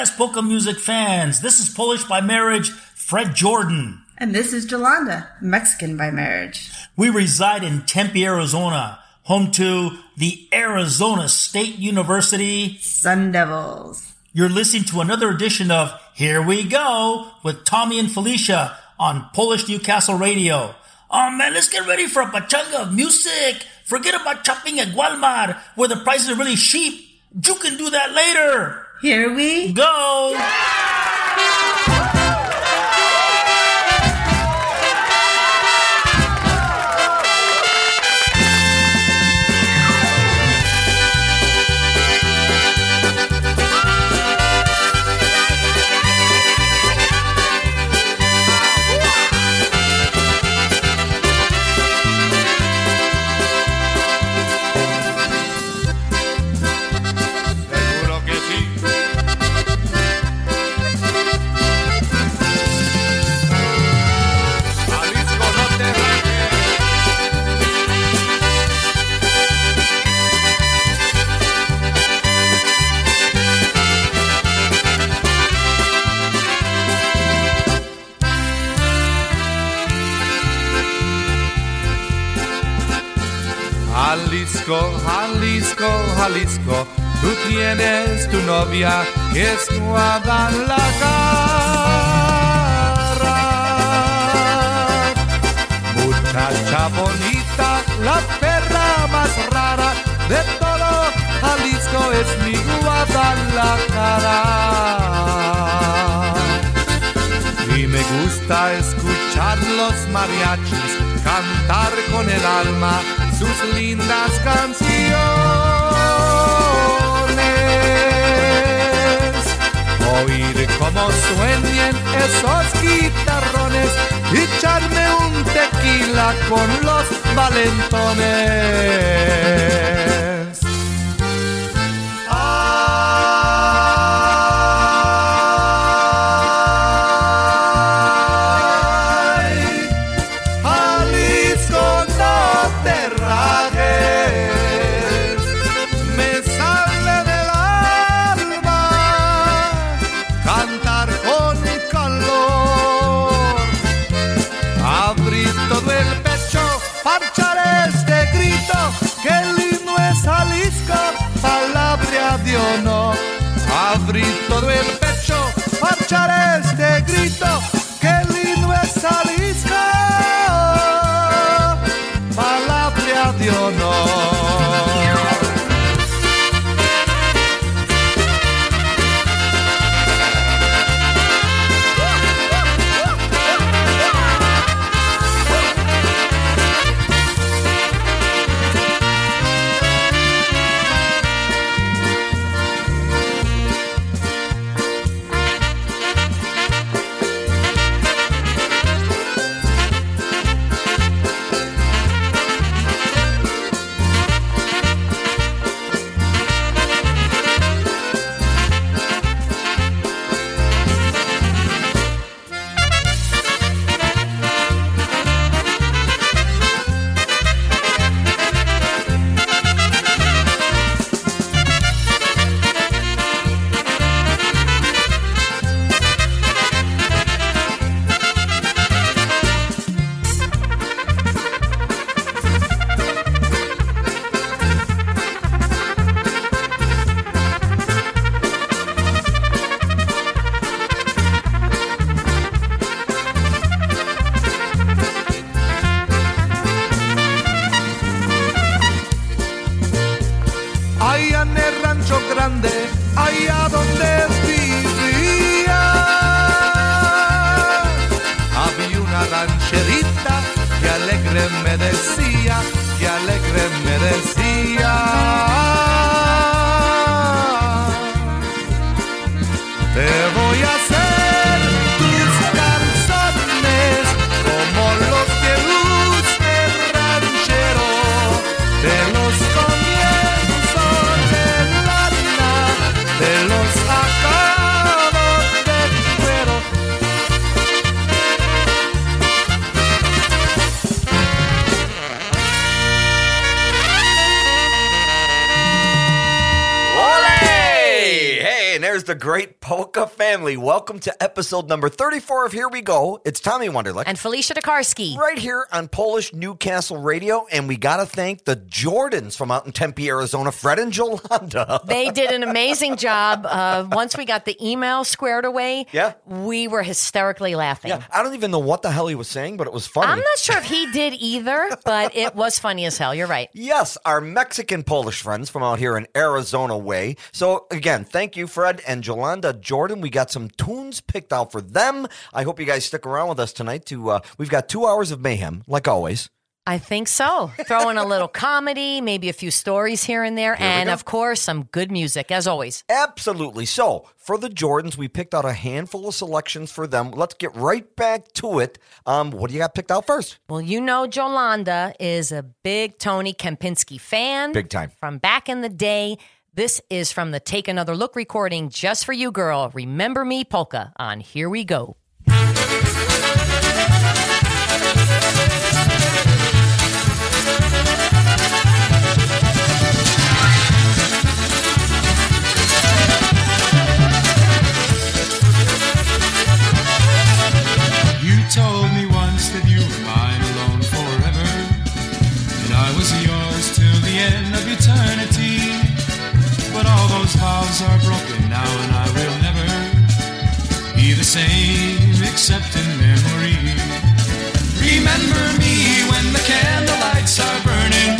Yes, polka music fans. This is Polish by marriage, Fred Jordan. And this is Jolanda, Mexican by marriage. We reside in Tempe, Arizona, home to the Arizona State University Sun Devils. You're listening to another edition of Here We Go with Tommy and Felicia on Polish Newcastle Radio. Oh man, let's get ready for a pachanga of music. Forget about shopping at Walmart where the prices are really cheap. You can do that later. Here we go. Jalisco, Jalisco, Jalisco, tú tienes tu novia que es Guadalajara. Muchacha bonita, la perra más rara de todo Jalisco es mi Guadalajara. Me gusta escuchar los mariachis cantar con el alma sus lindas canciones. Oír cómo sueñen esos guitarrones y echarme un tequila con los valentones. Great Polka family. Welcome to episode number 34 of Here We Go. It's Tommy Wanderlich. And Felicia DeKarski right here on Polish Newcastle Radio. And we got to thank the Jordans from out in Tempe, Arizona, Fred and Jolanda. They did an amazing job. Uh, once we got the email squared away, Yeah. We were hysterically laughing. Yeah, I don't even know what the hell he was saying, but it was funny. I'm not sure if he did either, but it was funny as hell. You're right. Yes, our Mexican Polish friends from out here in Arizona way. So again, thank you, Fred and Jolanda Jordan. We got some tunes picked out for them. I hope you guys stick around with us tonight. To uh, we've got two hours of mayhem, like always. I think so. Throw in a little comedy, maybe a few stories here and there, we and of course, some good music, as always. Absolutely. So for the Jordans, we picked out a handful of selections for them. Let's get right back to it. Um, what do you got picked out first? Well, you know, Jolanda is a big Tony Kempinski fan. Big time. From back in the day. This is from the Take Another Look recording just for you, girl. Remember Me Polka on Here We Go. Told me once that you were mine alone forever, and I was yours till the end of eternity. But all those vows are broken now, and I will never be the same except in memory. Remember me when the candlelights are burning.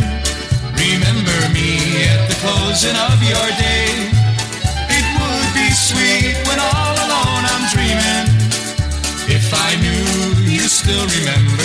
Remember me at the closing of your day. Still remembered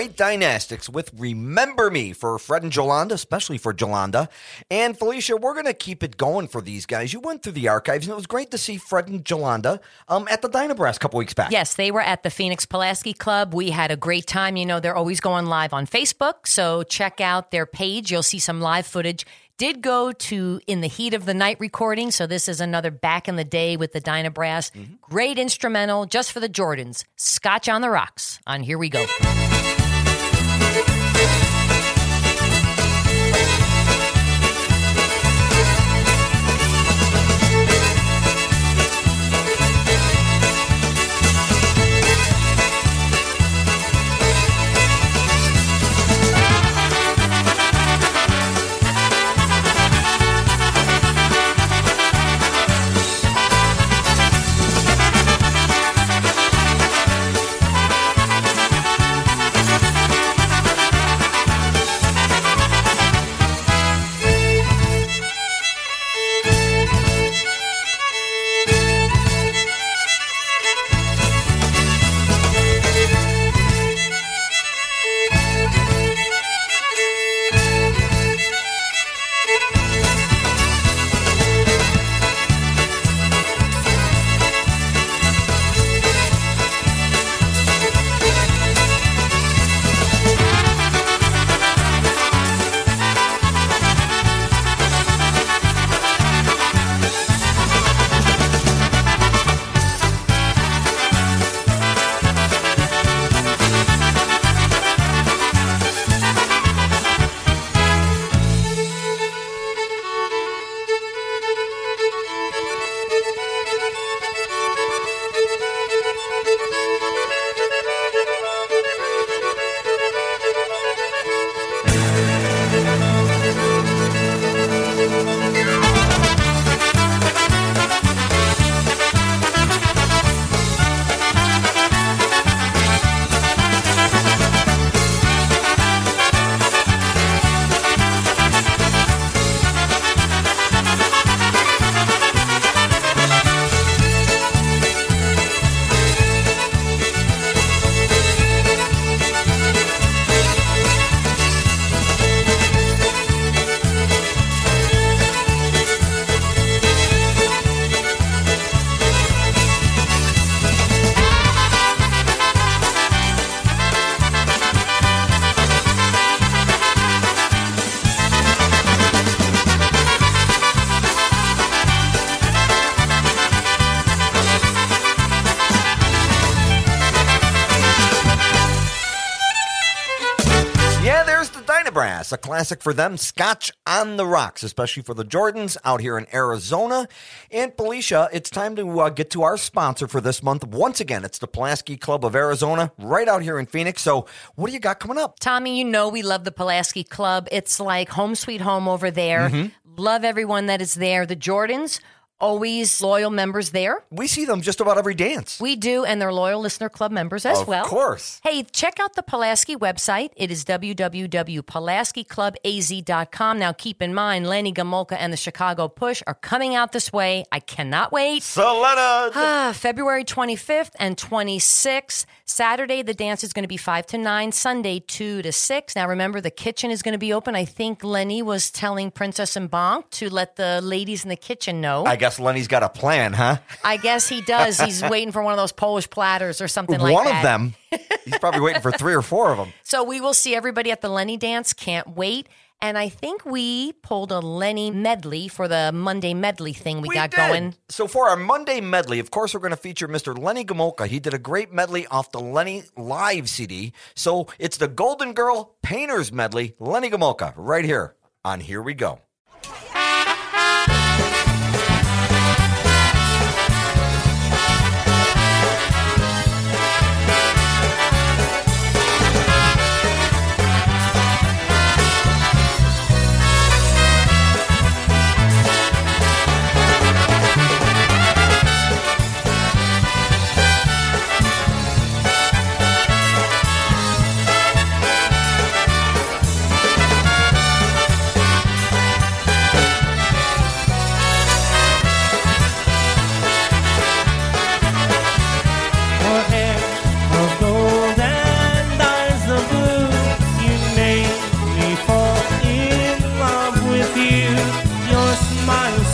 great dynastics with Remember Me for Fred and Jolanda, especially for Jolanda. And Felicia, we're gonna keep it going for these guys. You went through the archives and it was great to see Fred and Jolanda um, at the Dynabrass a couple weeks back. Yes, they were at the Phoenix Pulaski Club. We had a great time. You know, they're always going live on Facebook, so check out their page. You'll see some live footage. Did go to In the Heat of the Night recording, so this is another back in the day with the Dyna Brass. Great instrumental just for the Jordans. Scotch on the Rocks on Here We Go thank you Yes, a classic for them. Scotch on the rocks, especially for the Jordans out here in Arizona. And Felicia, it's time to uh, get to our sponsor for this month. Once again, it's the Pulaski Club of Arizona, right out here in Phoenix. So, what do you got coming up? Tommy, you know we love the Pulaski Club. It's like home sweet home over there. Mm-hmm. Love everyone that is there. The Jordans, always loyal members there. We see them just about every dance. We do, and they're loyal listener club members as Of well. Of course. Hey, check out the Pulaski website. It is www.pulaskiclubaz.com. Now, keep in mind, Lenny Gomulka and the Chicago Push are coming out this way. I cannot wait. Selena! Ah, February 25th and 26th. Saturday, the dance is going to be 5 to 9. Sunday, 2 to 6. Now, remember, the kitchen is going to be open. I think Lenny was telling Princess and Bonk to let the ladies in the kitchen know. I guess Lenny's got a plan, huh? I guess he does. He's waiting for one of those Polish platters or something like One that. of them. He's probably waiting for three or four of them. So we will see everybody at the Lenny dance. Can't wait. And I think we pulled a Lenny medley for the Monday medley thing we, got did. going. So for our Monday medley, of course, we're going to feature Mr. Lenny Gomulka. He did a great medley off the Lenny Live CD. So it's the Golden Girl Painters medley, Lenny Gomulka, right here on Here We Go.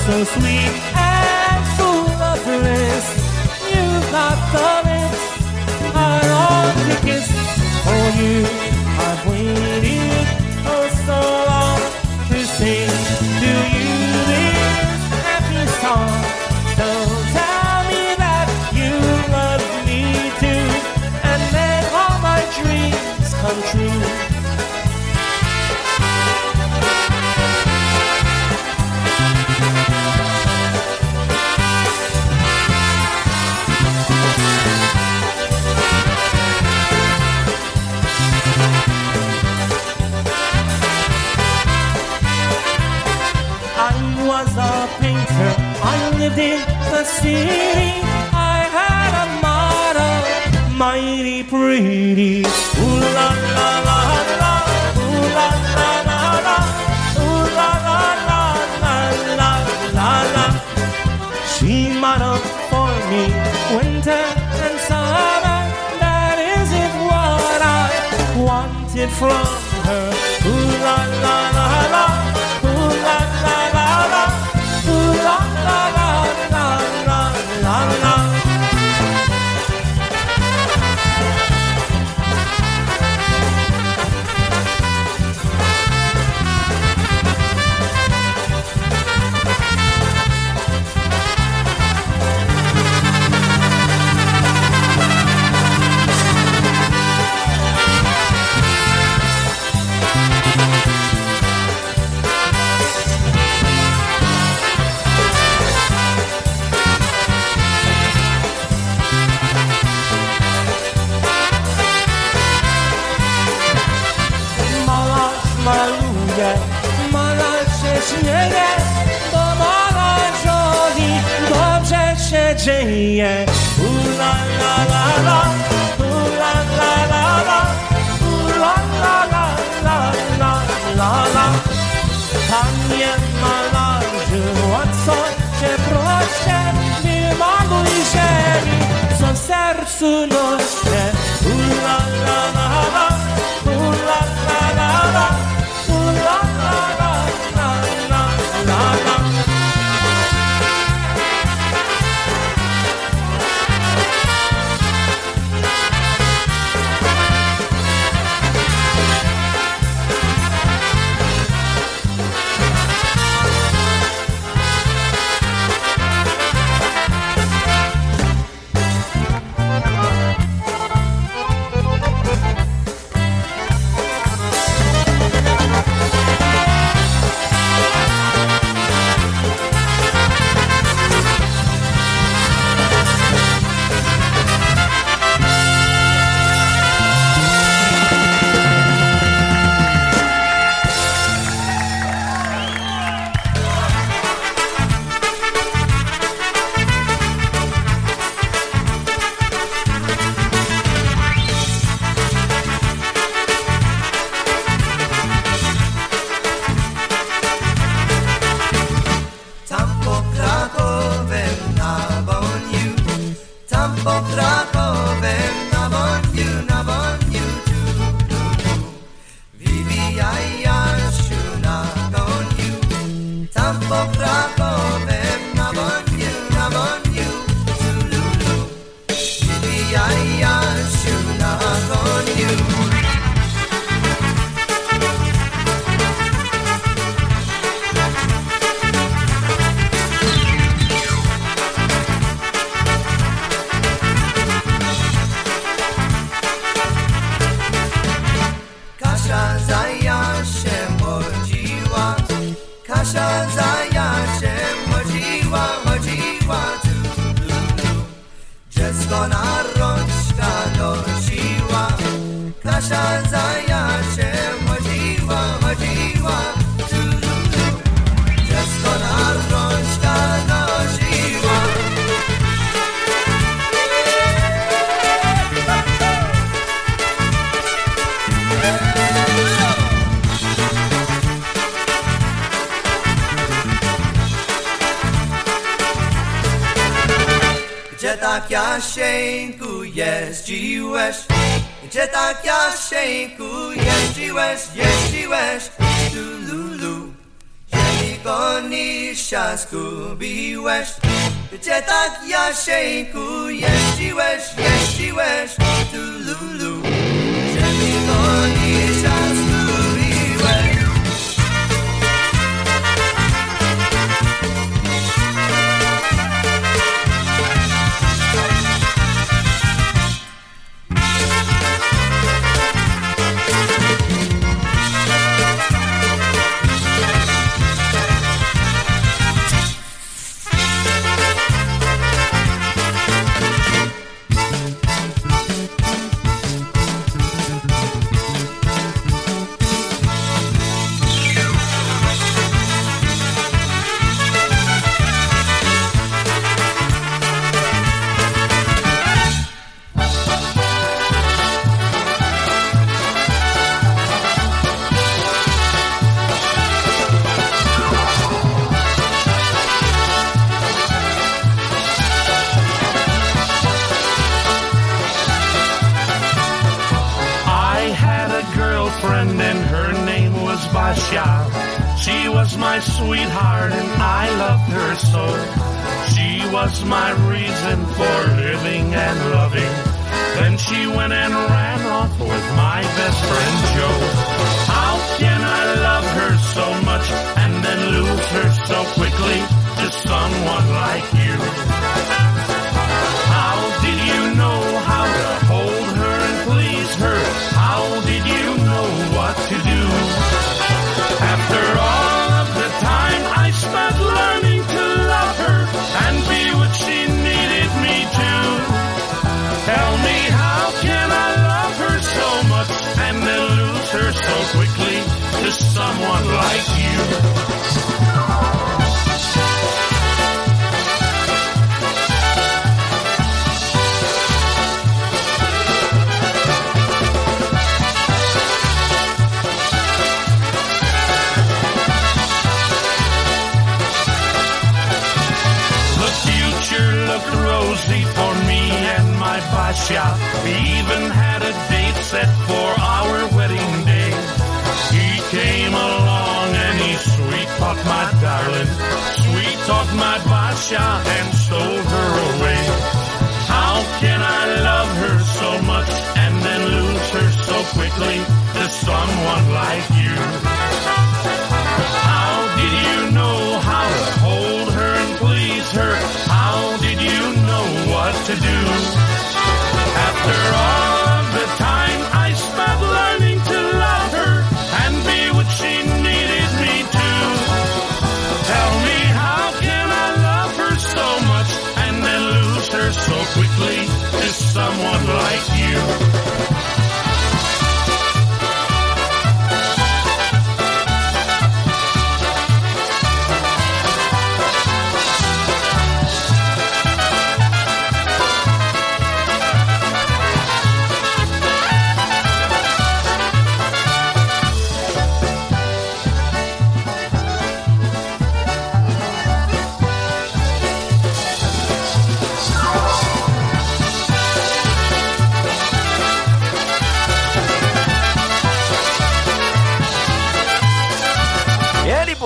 So sweet and full of bliss. You got the lips I long to kiss. For you, I've waited In the city. I had a model, mighty pretty. Ooh la la la la, ooh la la la la, ooh la la la la la la la. She modeled for me winter and summer. That isn't what I wanted from her. Ooh la la, sercu wyjścia zgubiłeś. Gdzie tak Jasieńku jeździłeś, jeździłeś? Tu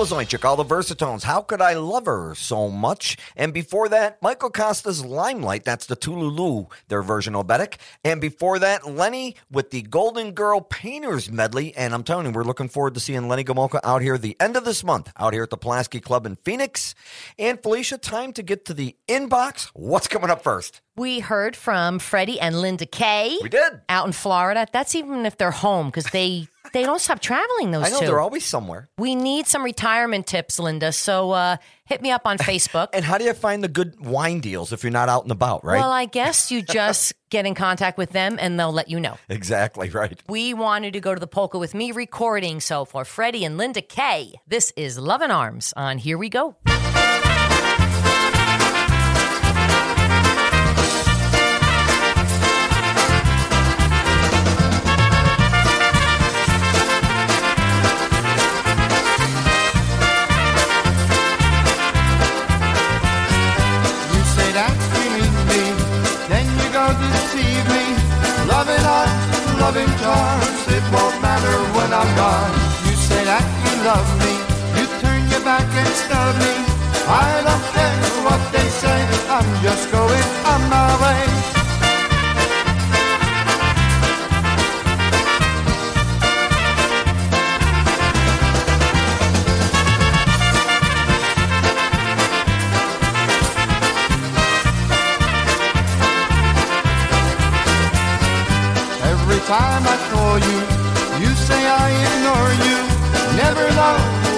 All the versatones. How could I love her so much? And before that, Michael Costa's Limelight. That's the Tululu, their version of obetic. And before that, Lenny with the Golden Girl Painters medley. And I'm telling you, we're looking forward to seeing Lenny Gomulka out here the end of this month, out here at the Pulaski Club in Phoenix. And Felicia, time to get to the inbox. What's coming up first? We heard from Freddie and Linda Kay. We did. Out in Florida. That's even if they're home because they they don't stop traveling, those I know two. they're always somewhere. we need some retirement tips, Linda. So uh, hit me up on Facebook. And how do you find the good wine deals if you're not out and about, right? Well, I guess you just get in contact with them and they'll let you know. exactly, right. We wanted to go to the Polka with Me recording. So for Freddie and Linda Kay, this is Love and Arms on Here We Go. Love me, you turn your back and snub me. I don't care what they say, I'm just going on my way. Every time I call you, you say I ignore you. Never know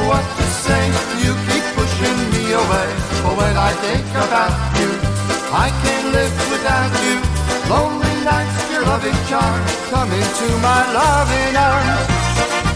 what to say, you keep pushing me away. But when I think about you, I can't live without you. Lonely nights, your loving charm, come into my loving arms.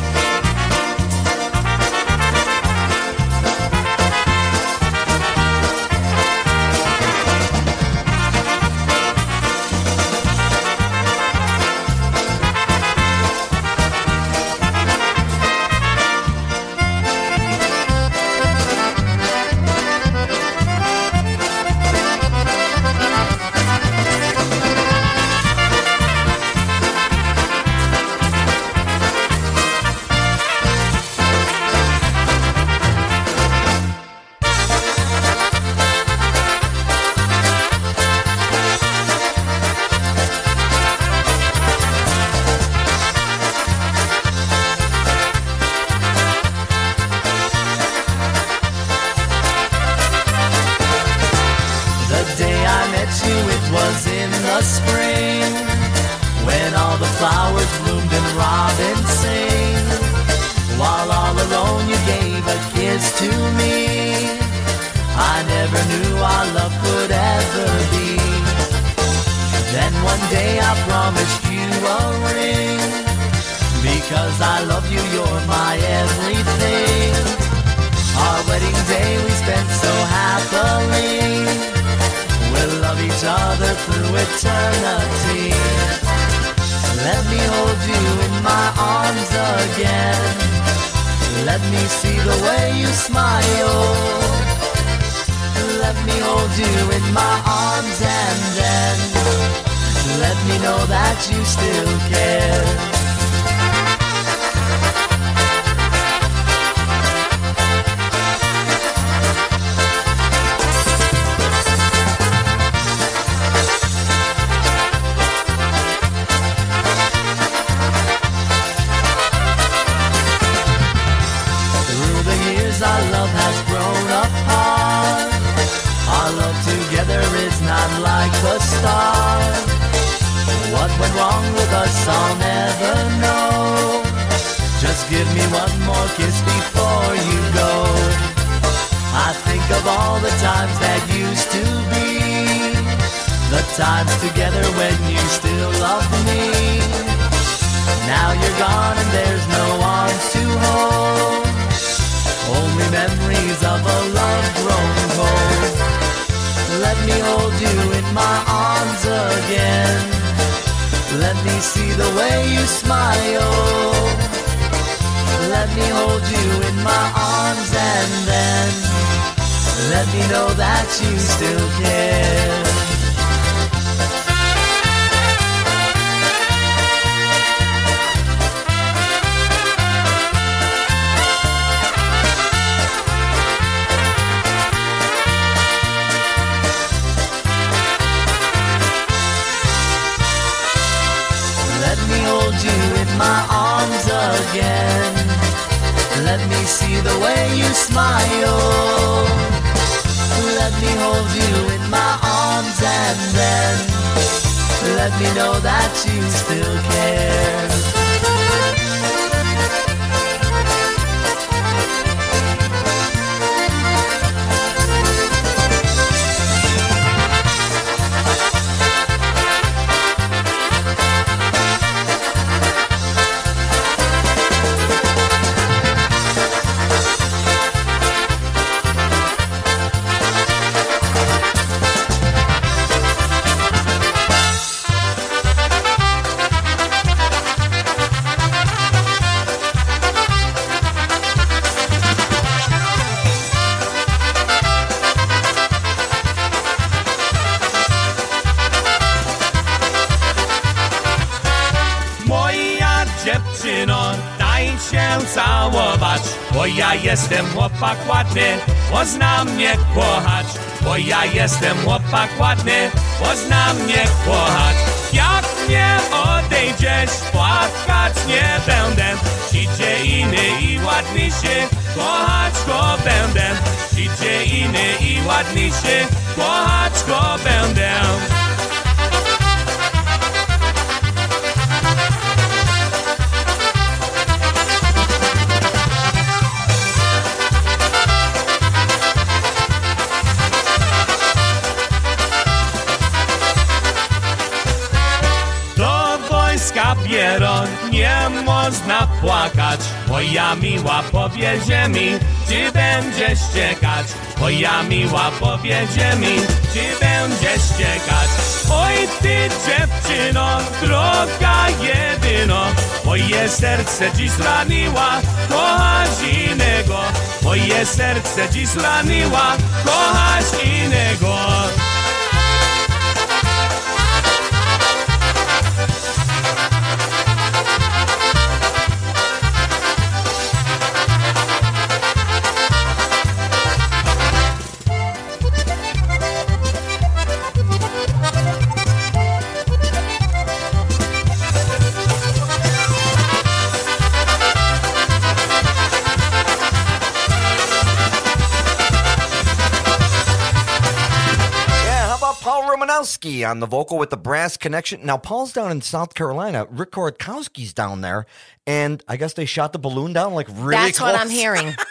On the vocal with the brass connection? Now, Paul's down in South Carolina. Rick Korodkowski's down there, and I guess they shot the balloon down like really That's what I'm hearing.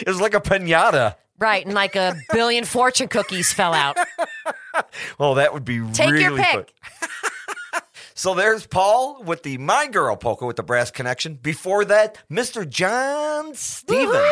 It was like a pinata. Right, and like a billion fortune cookies fell out. well, that would be Take really your pick. fun. So there's Paul with the My Girl polka with the brass connection. Before that, Mr. John Stevens.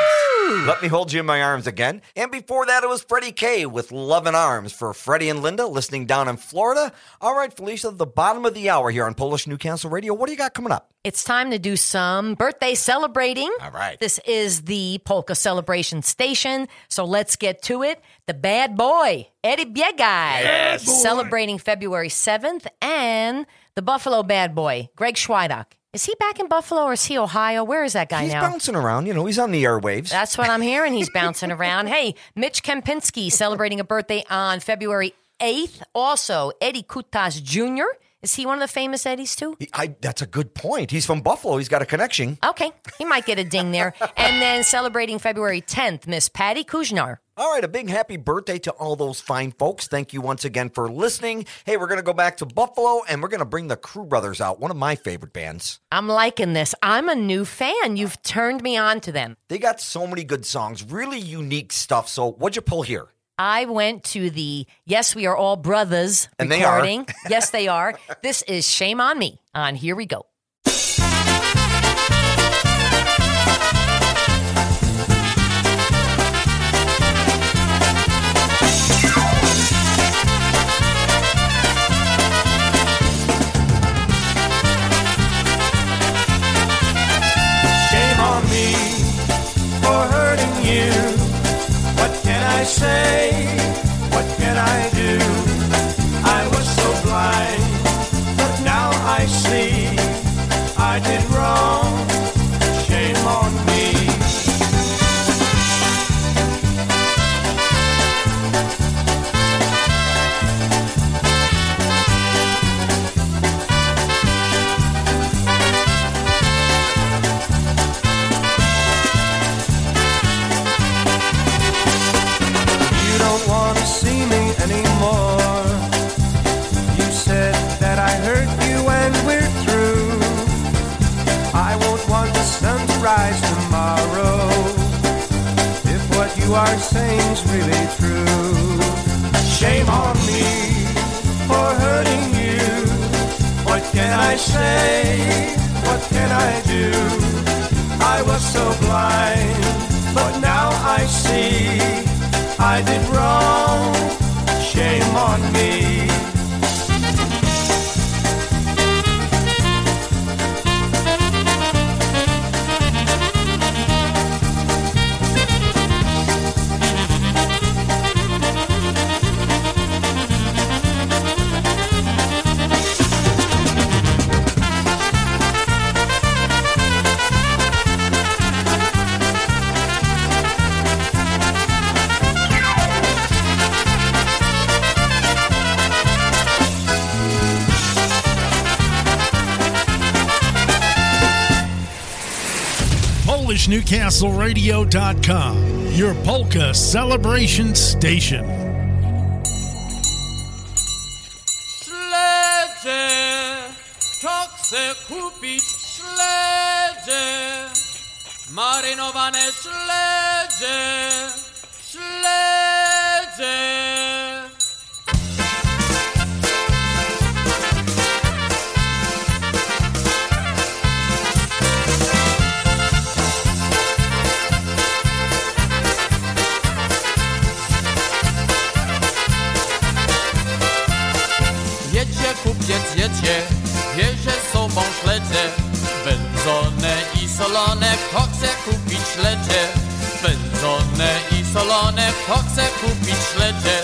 Let me hold you in my arms again. And before that, it was Freddie K with Love and Arms for Freddie and Linda listening down in Florida. All right, Felicia, the bottom of the hour here on Polish Newcastle Radio. What do you got coming up? It's time to do some birthday celebrating. All right. This is the polka celebration station, so let's get to it. The bad boy, Eddie Biegaj, celebrating February 7th, and the Buffalo bad boy, Greg Schweidock. Is he back in Buffalo or is he Ohio? Where is that guy He's now? He's bouncing around. You know, he's on the airwaves. That's what I'm hearing. He's bouncing around. Hey, Mitch Kempinski celebrating a birthday on February 8th. Also, Eddie Kutas Jr. Is he one of the famous Eddies too? He- I, that's a good point. He's from Buffalo. He's got a connection. Okay, he might get a ding there. And then celebrating February 10th, Miss Patty Kuznar. All right, a big happy birthday to all those fine folks. Thank you once again for listening. Hey, we're going to go back to Buffalo and we're going to bring the Crew Brothers out, one of my favorite bands. I'm liking this. I'm a new fan. You've turned me on to them. They got so many good songs, really unique stuff. So, what'd you pull here? I went to the Yes, We Are All Brothers And they are. yes, they are. This is Shame on Me on Here We Go. I say? What can I do? I was so blind, but now I see I did are saying's really true, shame on me for hurting you. What can I say? What can I do? I was so blind, but now I see I did wrong. Shame on me. NewcastleRadio.com, your polka celebration station. Śledzie, to chcę kupić sledge? marynowane sledge. to chcę kupić śledzie.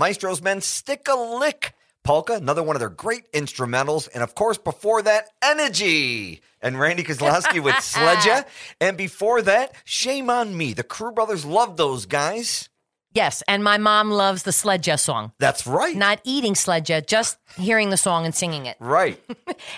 Maestro's men stick a lick. Polka, another one of their great instrumentals. And of course, before that, Energy and Randy Kozlowski with Sledja. And before that, Shame on Me. The Crew Brothers loved those guys. Yes, and my mom loves the Sledja song. That's right. Not eating Sledja, just hearing the song and singing it. Right.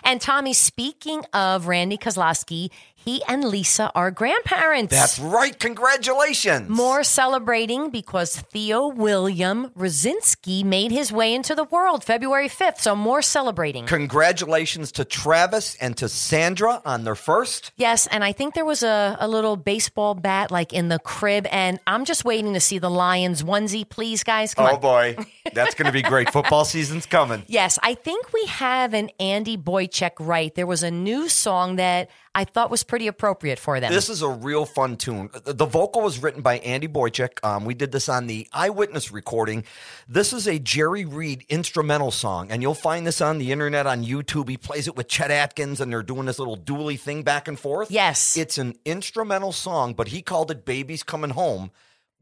And Tommy, speaking of Randy Kozlowski, he and Lisa are grandparents. That's right. Congratulations. More celebrating because Theo William Rosinski made his way into the world February 5th. So more celebrating. Congratulations to Travis and to Sandra on their first. Yes, and I think there was a, a little baseball bat like in the crib, and I'm just waiting to see the Lions onesie, please, guys. Come oh on. boy. That's going to be great. Football season's coming. Yes, I think we have an Andy Boychek right. There was a new song that I thought was pretty appropriate for them. This is a real fun tune. The vocal was written by Andy Boychuk. Um, we did this on the Eyewitness recording. This is a Jerry Reed instrumental song, and you'll find this on the internet on YouTube. He plays it with Chet Atkins, and they're doing this little dually thing back and forth. Yes. It's an instrumental song, but he called it Baby's Coming Home.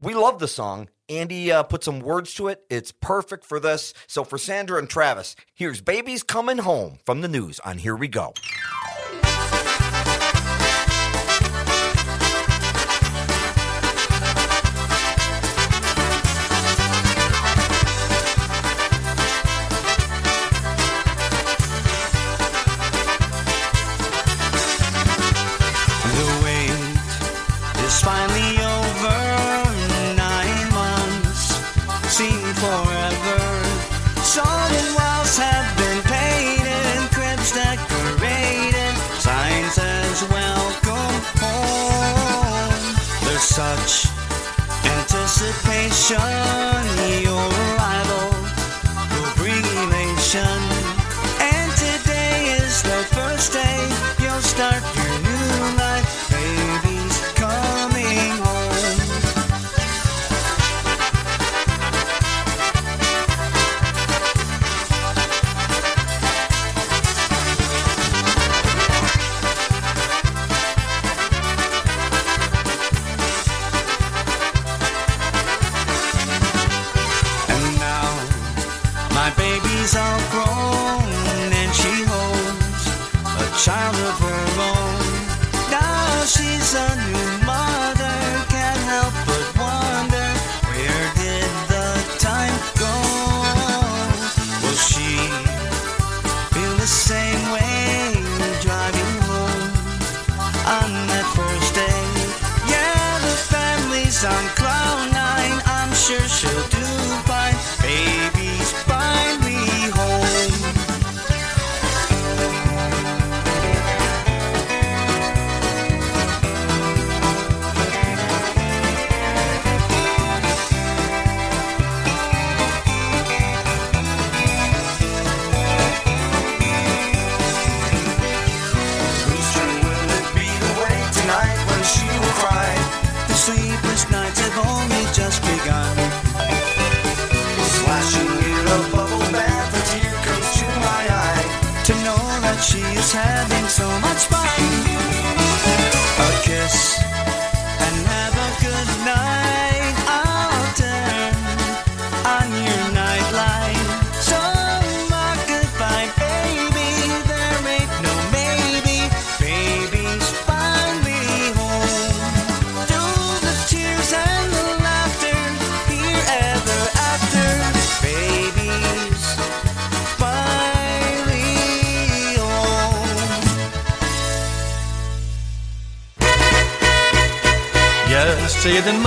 We love the song. Andy uh, put some words to it. It's perfect for this. So for Sandra and Travis, here's Baby's Coming Home from the news on Here We Go.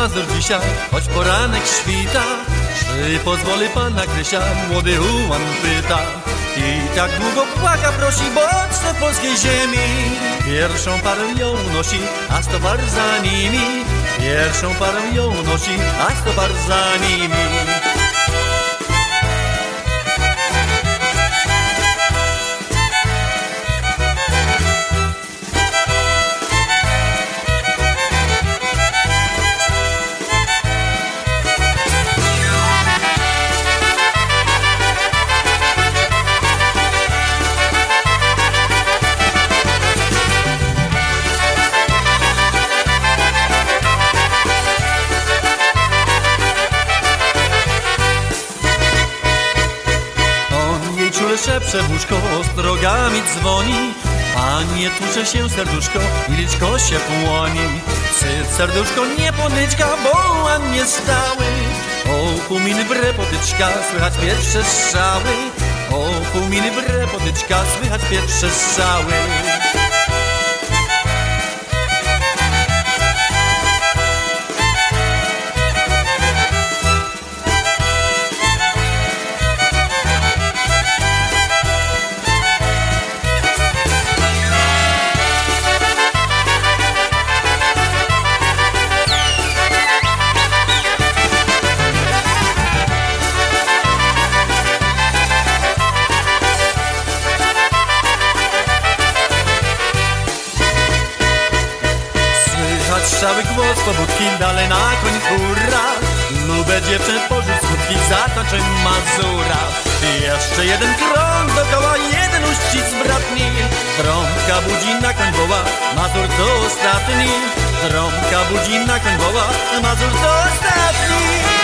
Dzisiaj, choć poranek świta. Czy pozwoli pana Krysia, młody Ułan pyta. I tak długo płaka, prosi bodźce polskiej ziemi. Pierwszą parę ją nosi, a stopar za nimi. Pierwszą parę ją nosi, a stopar za nimi rogami dzwoni. Panie, tucze się serduszko, liczko się płoni. Sy serduszko nie ponyczka, bo łan nie stały? O, puminy w repotyczka, słychać pierwsze strzały. O, puminy w repotyczka, słychać pierwsze strzały. cały głos pobudki, dalej na koń hurra. Lubę dziewczę porzuć smutki, zatańczę mazura. Jeszcze jeden krąg dokoła, jeden uścisk bratni Trąbka budzi na koń woła, mazur to ostatni. Trąbka budzi na koń woła, mazur to ostatni.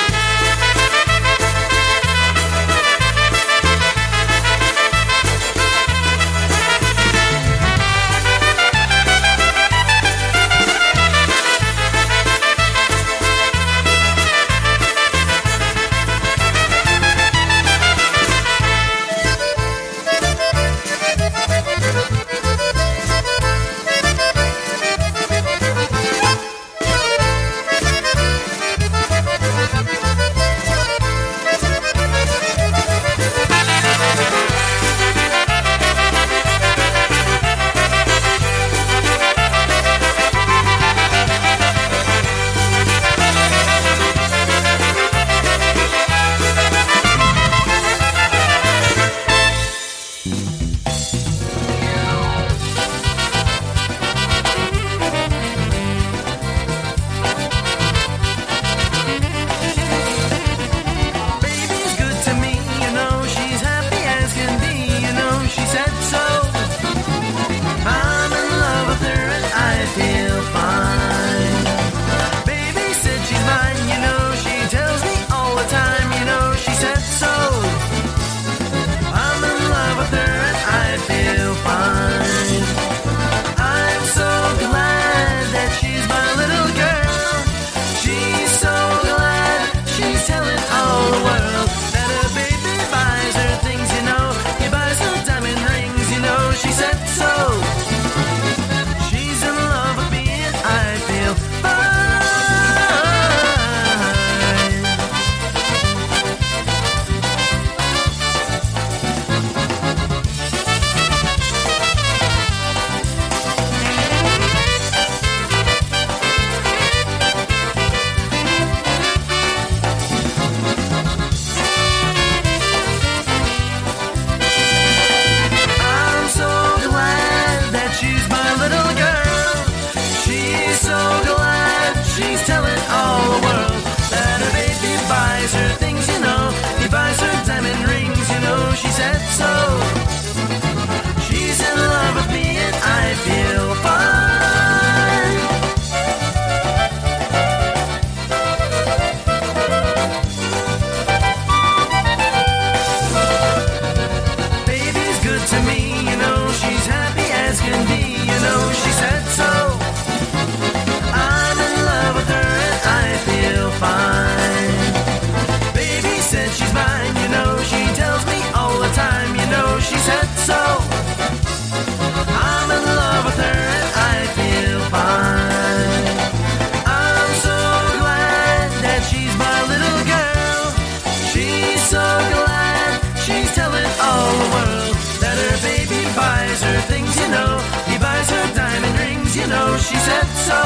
so.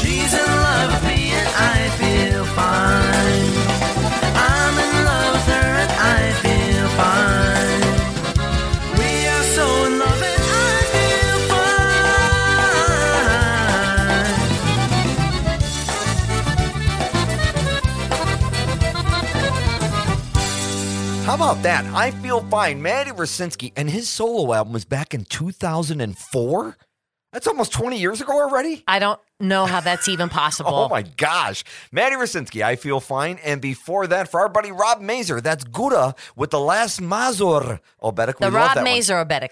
She's in love with me and I feel fine. I'm in love with her and I feel fine. We are so in love and I feel fine. How about that? I feel fine. Matty Rosinski and his solo album was back in 2004. That's almost 20 years ago already. I don't know how that's even oh possible. oh my gosh. Maddie Rosinski, I feel fine. And before that, for our buddy Rob Mazer, that's Gura with the last Mazur Obetic. The Rob Mazer Obetic.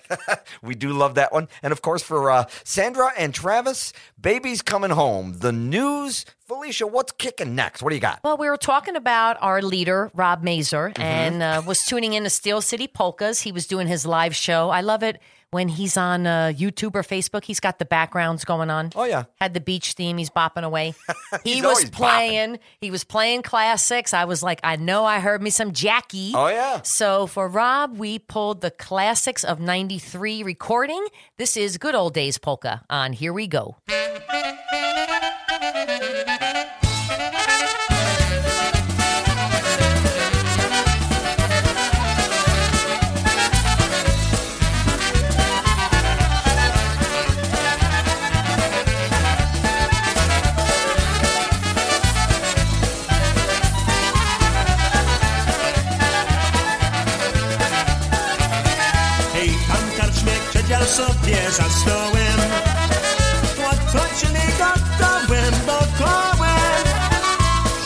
we do love that one. And of course, for uh, Sandra and Travis, baby's coming home. The news. Felicia, what's kicking next? What do you got? Well, we were talking about our leader, Rob Mazer, mm-hmm. and uh, was tuning in to Steel City Polkas. He was doing his live show. I love it when he's on uh, YouTube or Facebook. He's got the backgrounds going on. Oh, yeah. Had the beach theme. He's bopping away. he was always bopping. playing. He was playing classics. I was like, I know I heard me some Jackie. Oh, yeah. So for Rob, we pulled the classics of 93 recording. This is Good Old Days Polka on Here We Go. Siedział sobie za stołem Płatoczyli gotowym dokołem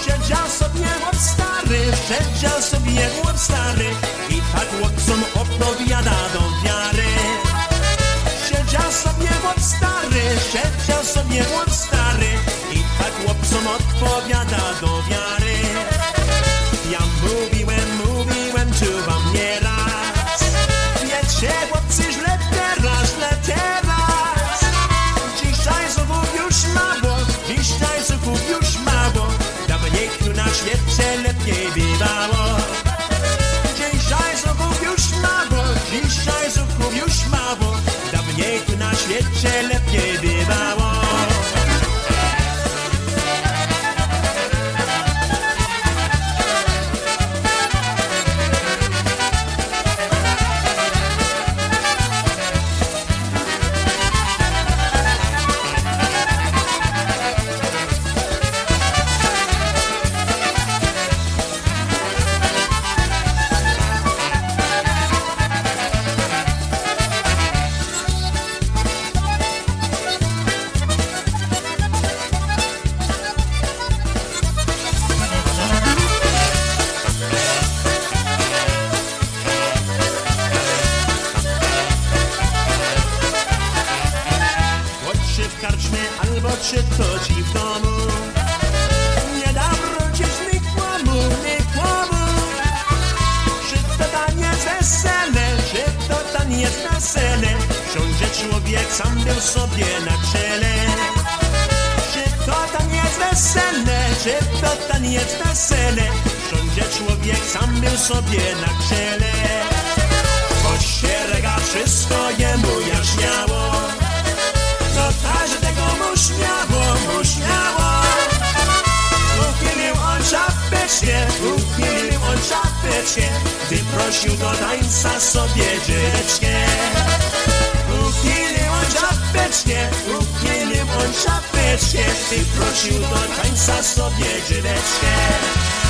Siedział sobie chłop stary, siedział sobie chłop stary I tak chłopcom opowiada do wiary. Siedział sobie chłop stary, siedział sobie chłop stary I tak chłopcom odpowiada do wiary to taniec wesele Wsiądzie człowiek, sam był sobie na czele. Choć się rega wszystko jemu jaśniało no każdego mu śmiało, mu śmiało. Uchylił on szapeczkę, uchylił on szapeczkę Gdy prosił do tańca sobie dziewczkę Uchylił on szapeczkę, uchylił on łódeczkę, ty prosił do tańca sobie żydeczkę.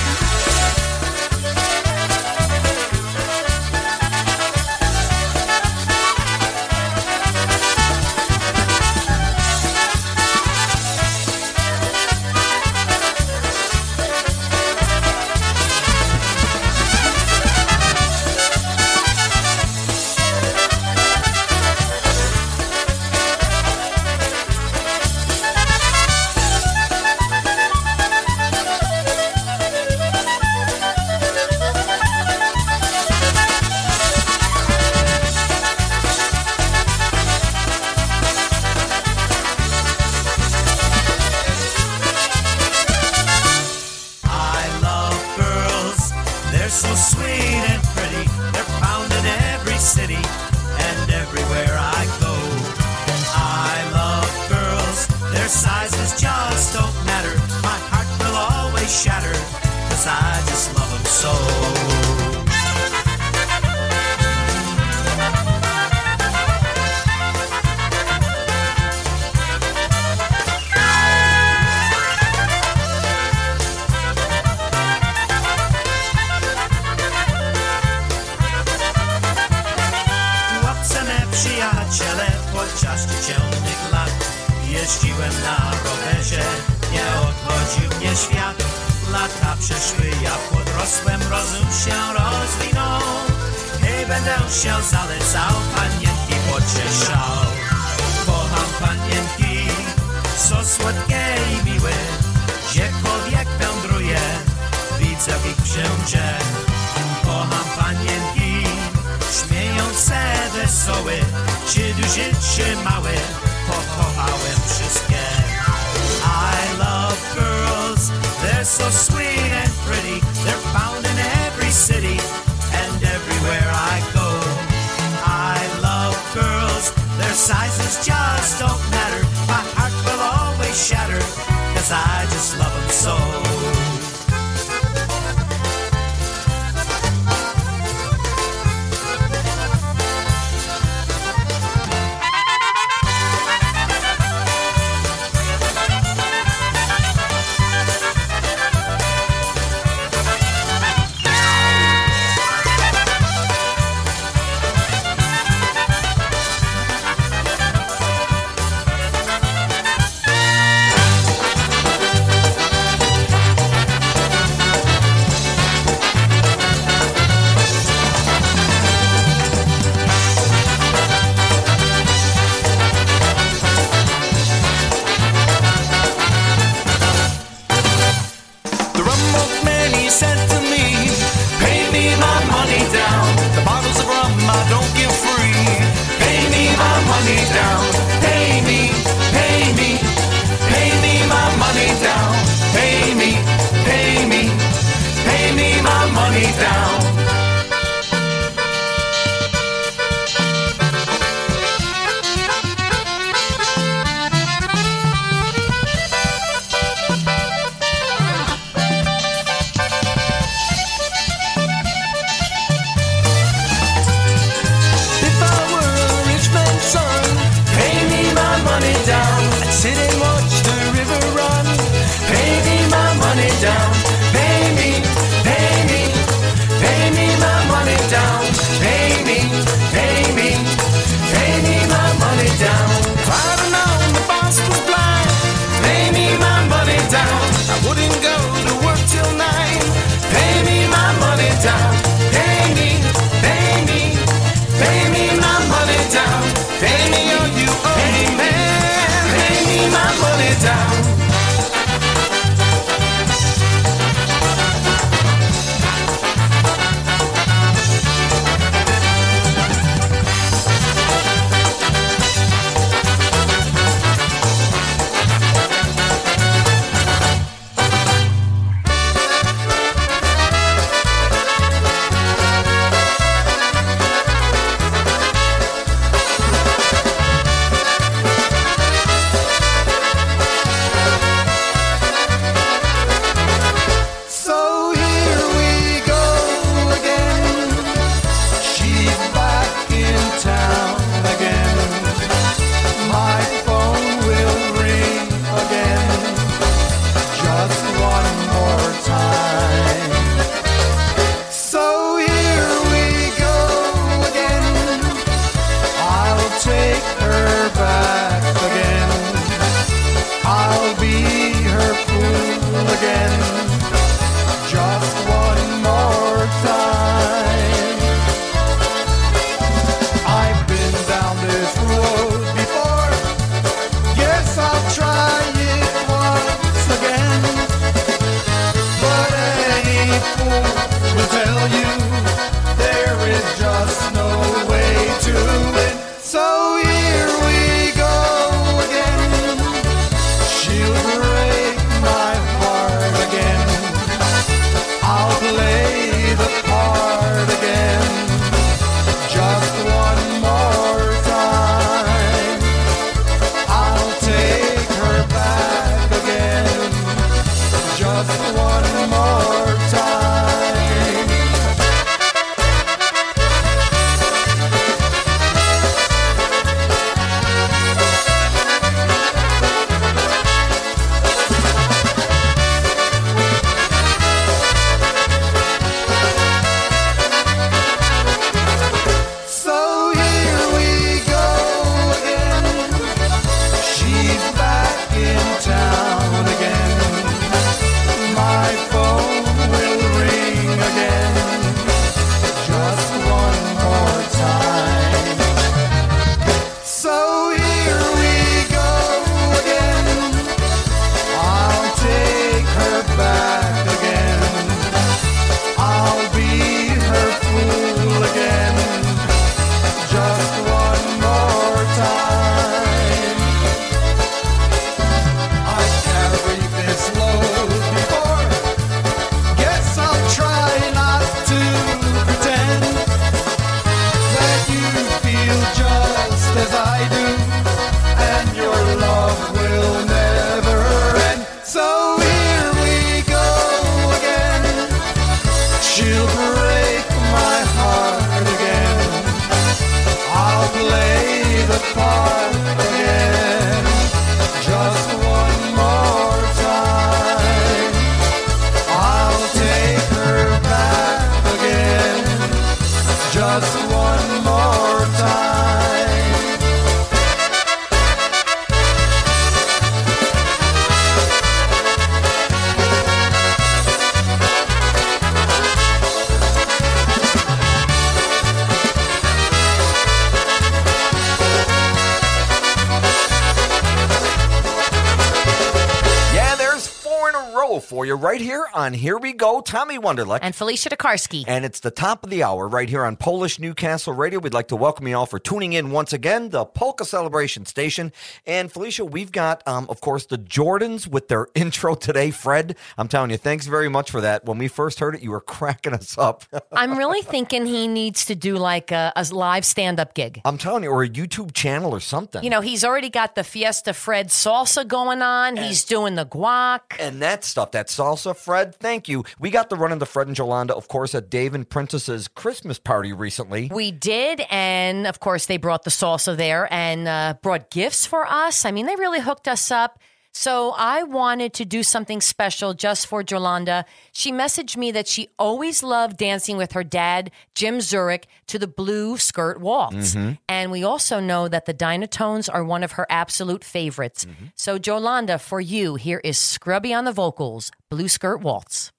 On Here We Go, Tommy Wanderlich. And Felicia DeKarski. And it's the top of the hour right here on Polish Newcastle Radio. We'd like to welcome you all for tuning in once again, the Polka Celebration Station. And Felicia, we've got, um, of course, the Jordans with their intro today. Fred, I'm telling you, thanks very much for that. When we first heard it, you were cracking us up. I'm really thinking he needs to do like a, a live stand up gig. I'm telling you, or a YouTube channel or something. You know, he's already got the Fiesta Fred salsa going on. He's doing the guac. and that stuff, that salsa, Fred. Thank you. We got the run into Fred and Jolanda, of course, at Dave and Princess's Christmas party recently. We did, and of course, they brought the salsa there and uh, brought gifts for us. I mean, they really hooked us up. So I wanted to do something special just for Jolanda. She messaged me that she always loved dancing with her dad, Jim Zurich, to the blue skirt waltz. Mhm. And we also know that the Dynatones are one of her absolute favorites. So, Jolanda, for you, here is Scrubby on the vocals, Blue Skirt Waltz.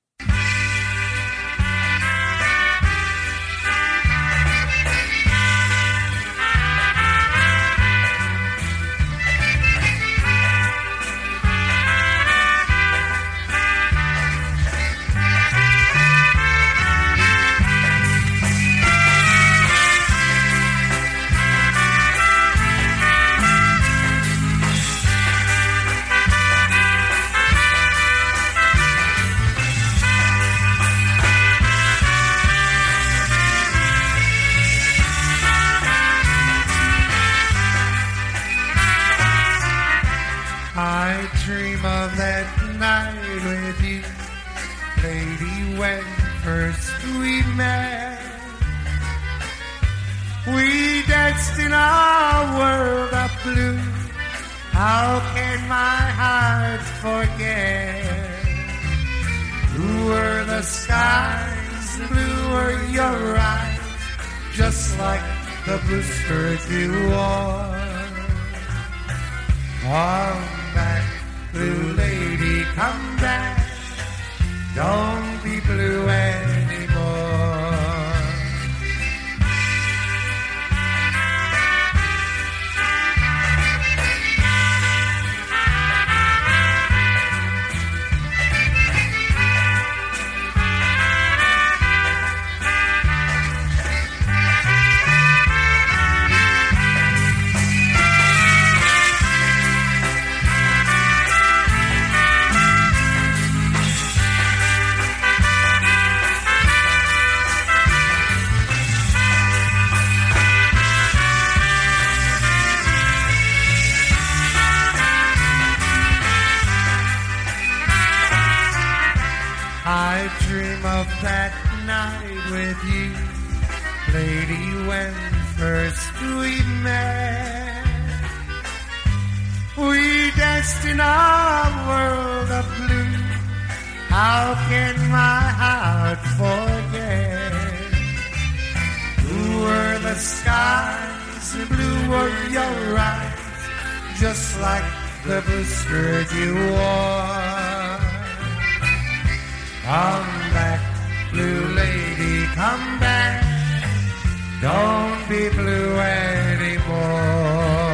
We in our world of blue. How can my heart forget? Blue were the skies, blue were your eyes, just like the blue skirt you wore. Come back, blue lady, come back. Don't We in our world of blue. How can my heart forget? Blue were the skies, and blue were your eyes, just like the blue skirt you wore. Come back, blue lady, come back. Don't be blue anymore.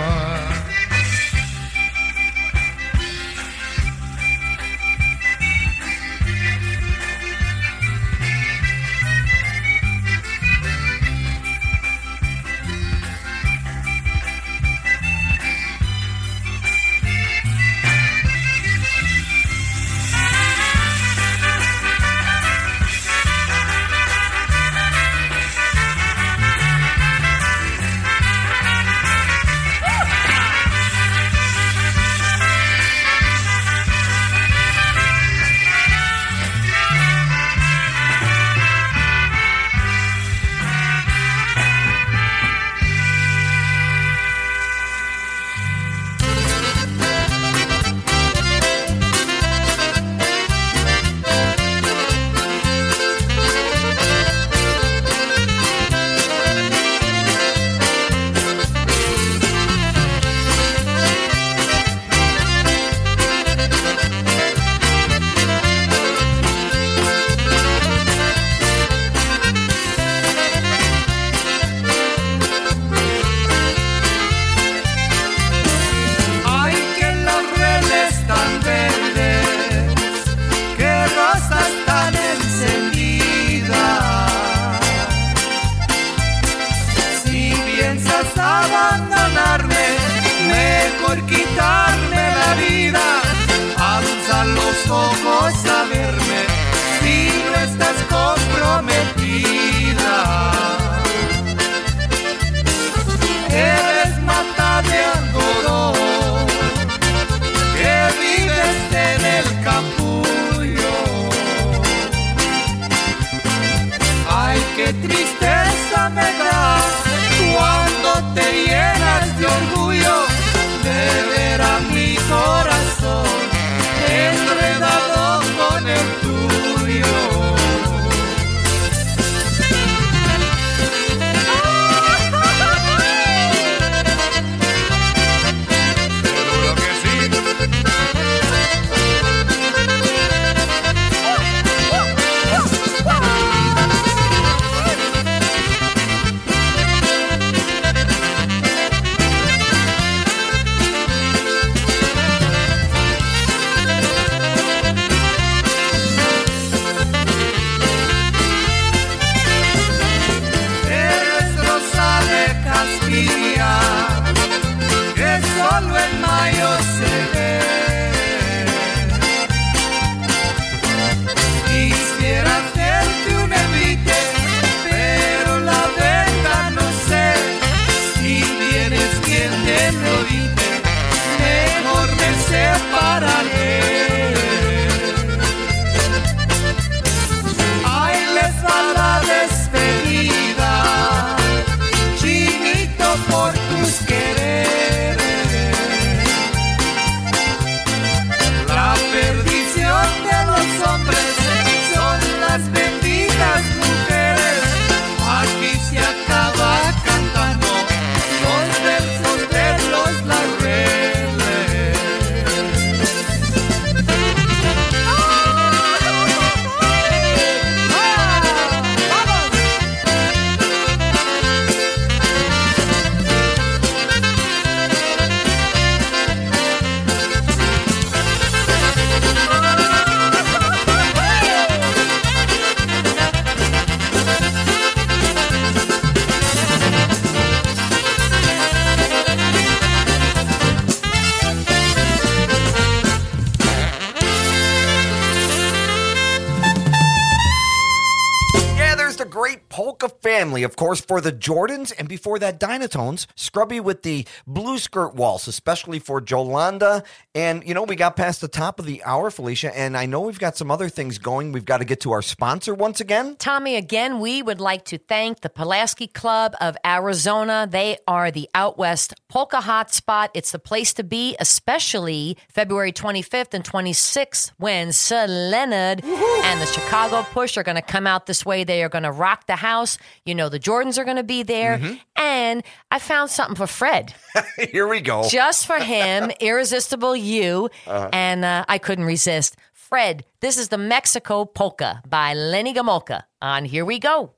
Of course, for the Jordans, and before that, Dynatones, Scrubby with the blue skirt waltz, especially for Jolanda. And, you know, we got past the top of the hour, Felicia, and I know we've got some other things going. We've got to get to our sponsor once again. Tommy, again, we would like to thank the Pulaski Club of Arizona. They are the out west polka hotspot. It's the place to be, especially February 25th and 26th when Sir Leonard and the Chicago Push are going to come out this way. They are going to rock the house. You know, the Jordans are going to be there. And I found something for Fred. Here we go. Just for him, Irresistible You. Uh-huh. And uh, I couldn't resist. Fred, this is the Mexico Polka by Lenny Gomulka on Here We Go.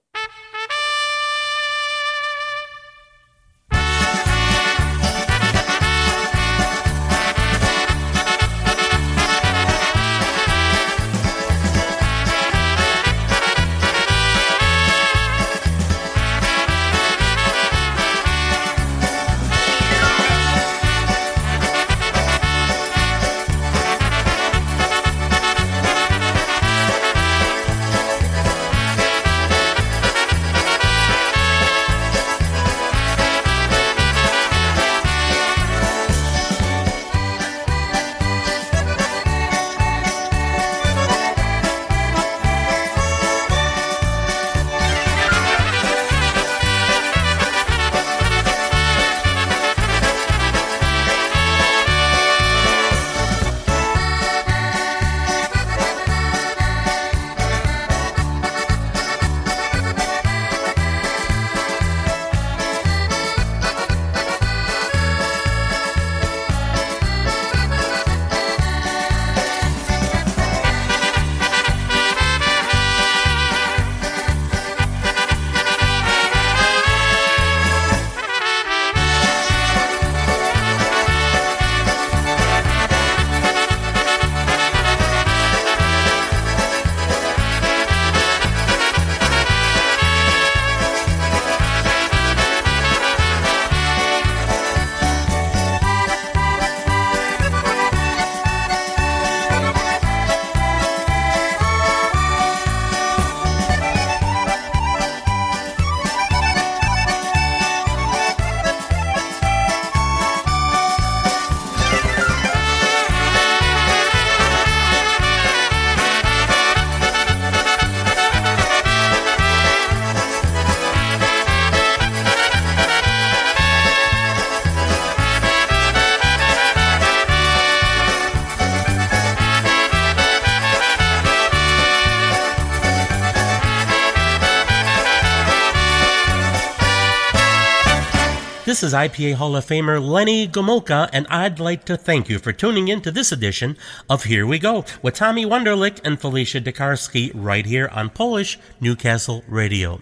This is IPA Hall of Famer Lenny Gomulka, and I'd like to thank you for tuning in to this edition of Here We Go with Tommy Wanderlich and Felicia DeKarski right here on Polish Newcastle Radio.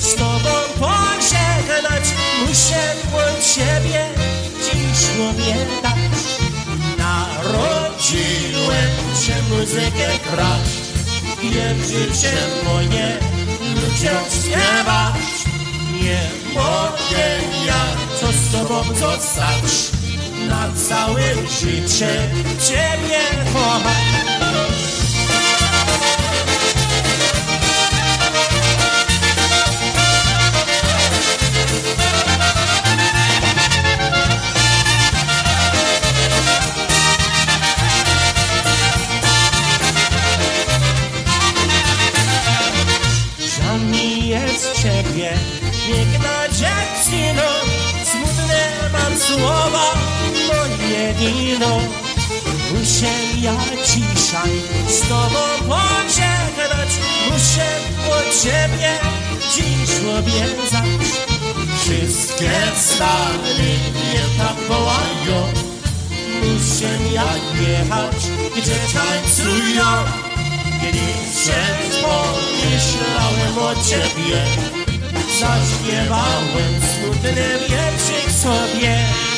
Z tobą pożegnać, od ciebie dziś pamiętać. Narodziłem się muzykę grać, wiem życie moje ludziom śpiewać. Nie mogę ja co z tobą zostać Na całe życie Ciebie kochać Muszę ja dzisiaj z tobą pożegnać Muszę po ciebie dziś obiecać. Wszystkie stary mnie tam wołają. Muszę ja jechać, gdzie tańcują. Gdy się pomyślałem o ciebie. Zaśpiewałem smutny wierszyk sobie.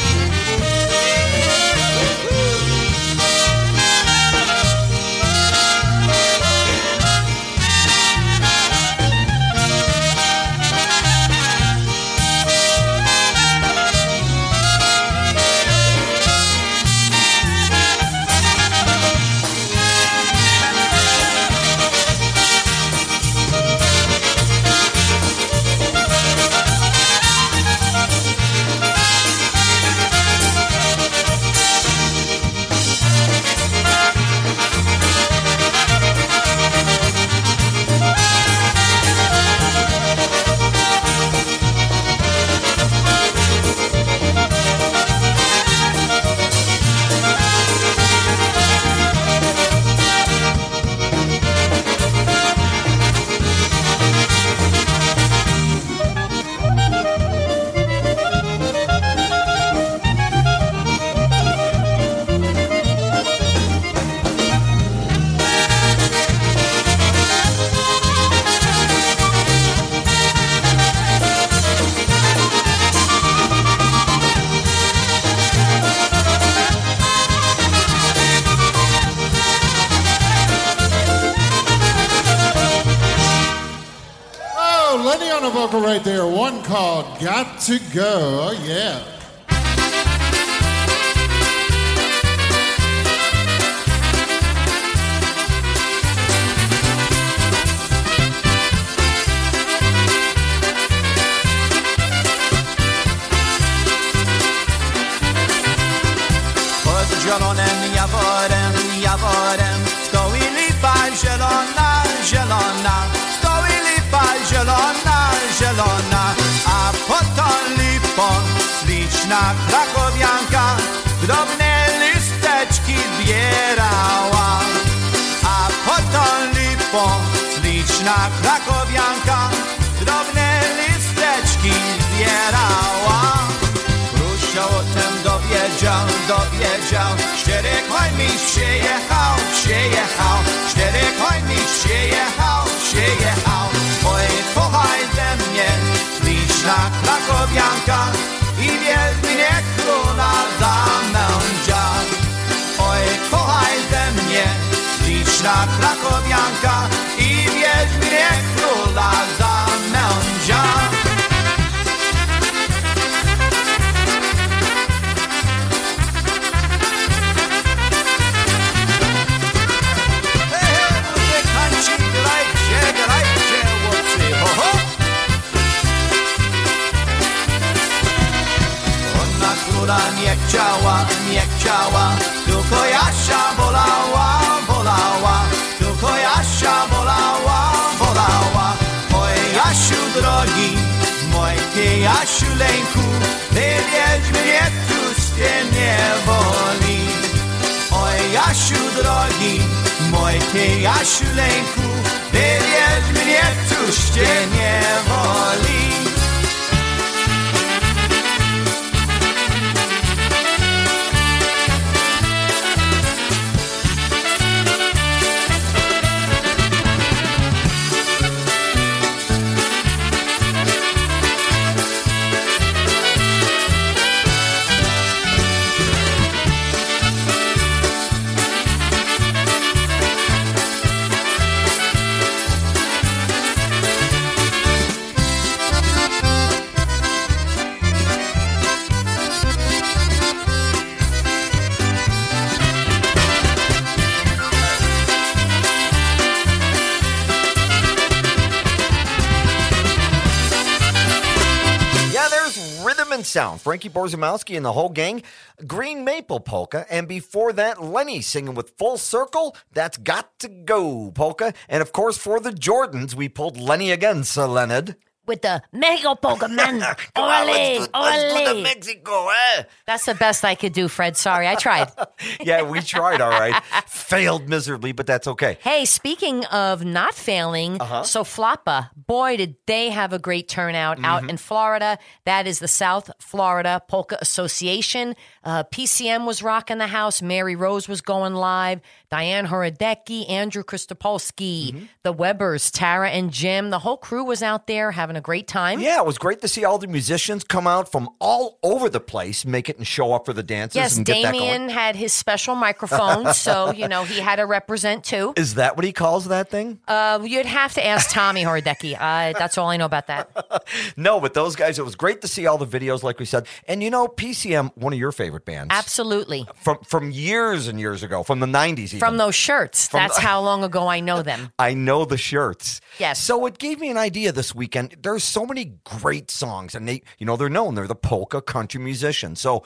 Sound, Frankie Borzomowski and the whole gang, Green Maple Polka, and before that, Lenny singing with Full Circle, That's Got to Go Polka. And of course, for the Jordans, we pulled Lenny again, Sir Leonard with the Mexico polka man. Ole, Mexico, eh? That's the best I could do, Fred. Sorry, I tried. yeah, we tried, all right. Failed miserably, but that's okay. Hey, speaking of not failing, uh-huh. so Floppa, boy, did they have a great turnout mm-hmm. out in Florida. That is the South Florida Polka Association. Uh, PCM was rocking the house. Mary Rose was going live. Diane Horodecki, Andrew Christopolsky, Mm-hmm. the Webbers, Tara and Jim. The whole crew was out there having a great time. Yeah, it was great to see all the musicians come out from all over the place, make it and show up for the dances Yes, and get that Damien had his special microphone, so you know he had to represent too. Is that what he calls that thing? Uh, you'd have to ask Tommy Horodecki. Uh, that's all I know about that. No, but those guys, it was great to see all the videos, like we said. And you know, PCM, one of your favorite bands. Absolutely. From from years and years ago, from the 90s even. From those shirts. From That's the- how long ago I know them. I know the shirts. Yes. So it gave me an idea this weekend. There's so many great songs, and they, you know, they're known. They're the polka country musicians. So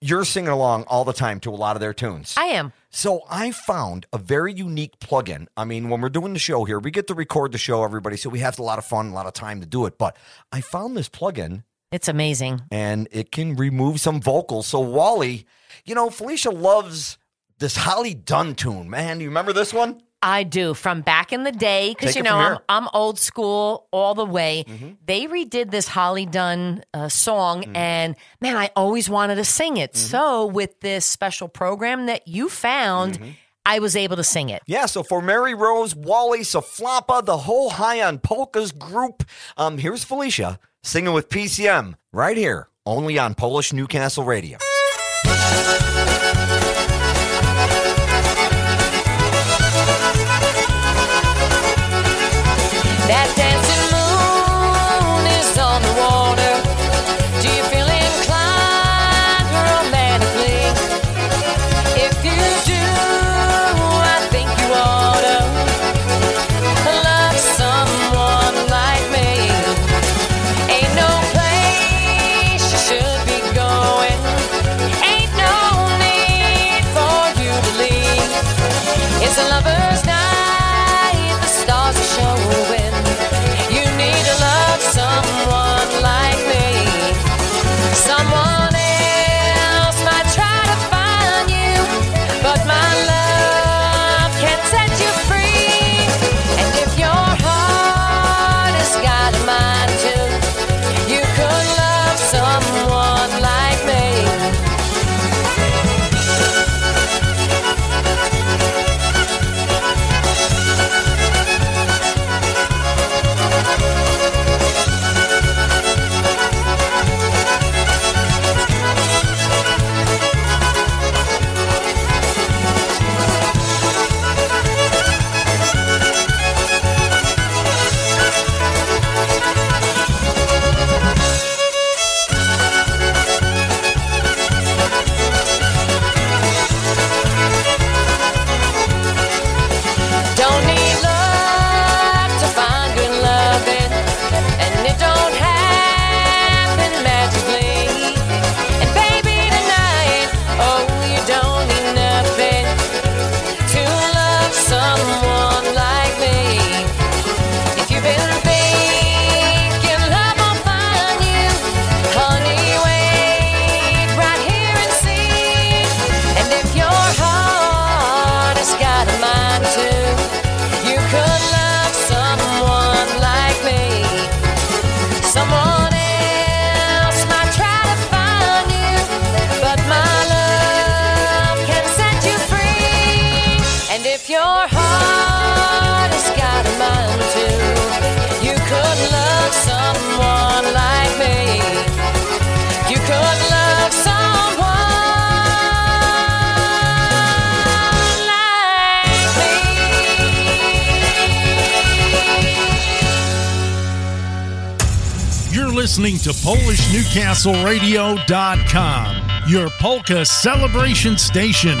you're singing along all the time to a lot of their tunes. I am. So I found a very unique plugin. I mean, when we're doing the show here, we get to record the show, everybody. So we have a lot of fun, a lot of time to do it. But I found this plugin It's amazing. and it can remove some vocals. So Wally, you know, Felicia loves this Holly Dunn tune. Man, Do you remember this one? I do from back in the day because you know I'm. Mm-hmm. I'm old school all the way. They redid this Holly Dunn uh, song, Mm-hmm. and man, I always wanted to sing it. So with this special program that you found, Mm-hmm. I was able to sing it. Yeah, so for Mary Rose, Wally, Saflapa, the whole High on Polkas group, um, here's Felicia singing with PCM right here, only on Polish Newcastle Radio. Listening to PolishNewcastleRadio.com, your polka celebration station.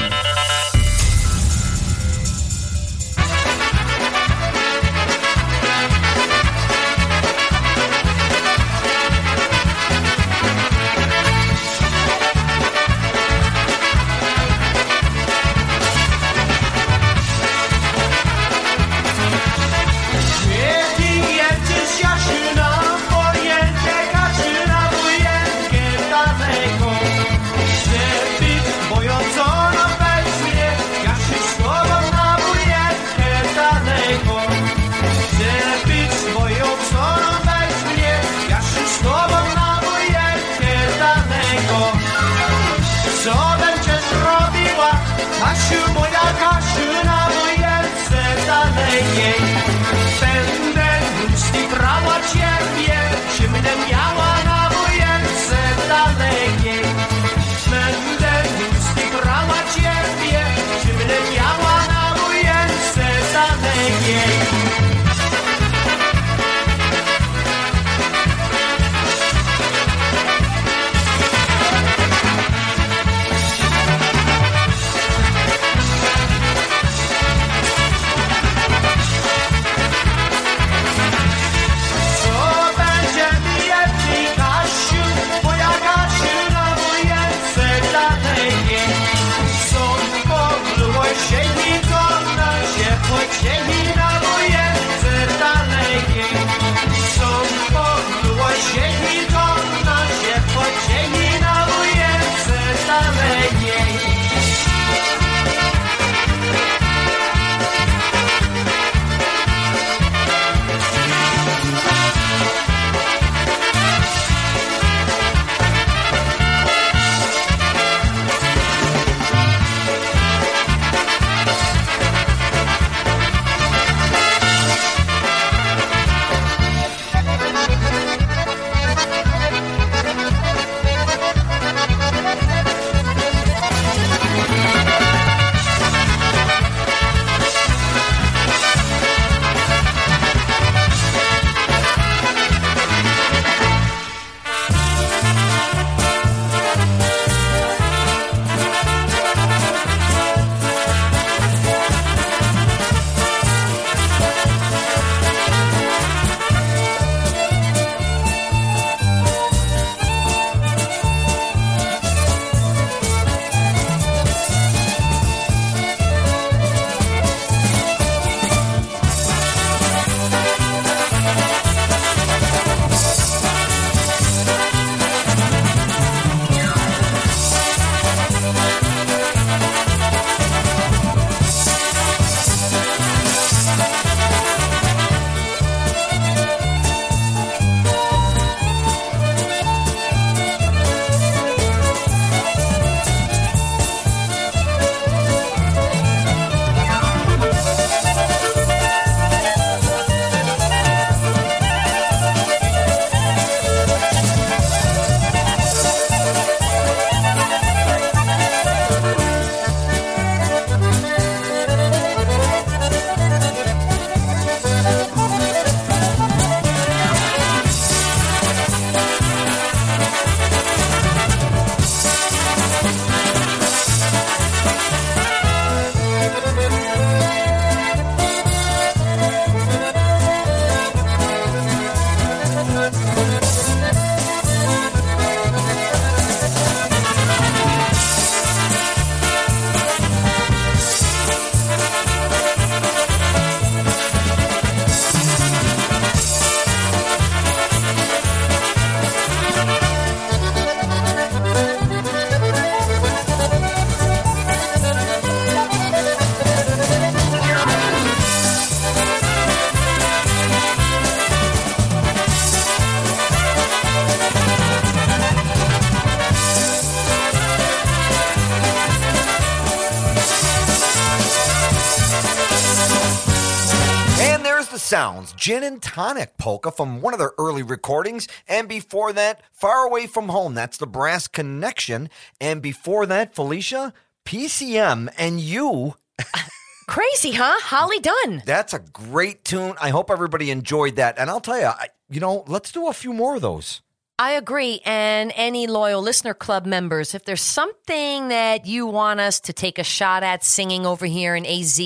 Gin and Tonic polka from one of their early recordings. And before that, Far Away from Home, that's the Brass Connection. And before that, Felicia, PCM and you. Crazy, huh? Holly Dunn. That's a great tune. I hope everybody enjoyed that. And I'll tell you, I, you know, let's do a few more of those. I agree. And any loyal listener club members, if there's something that you want us to take a shot at singing over here in AZ,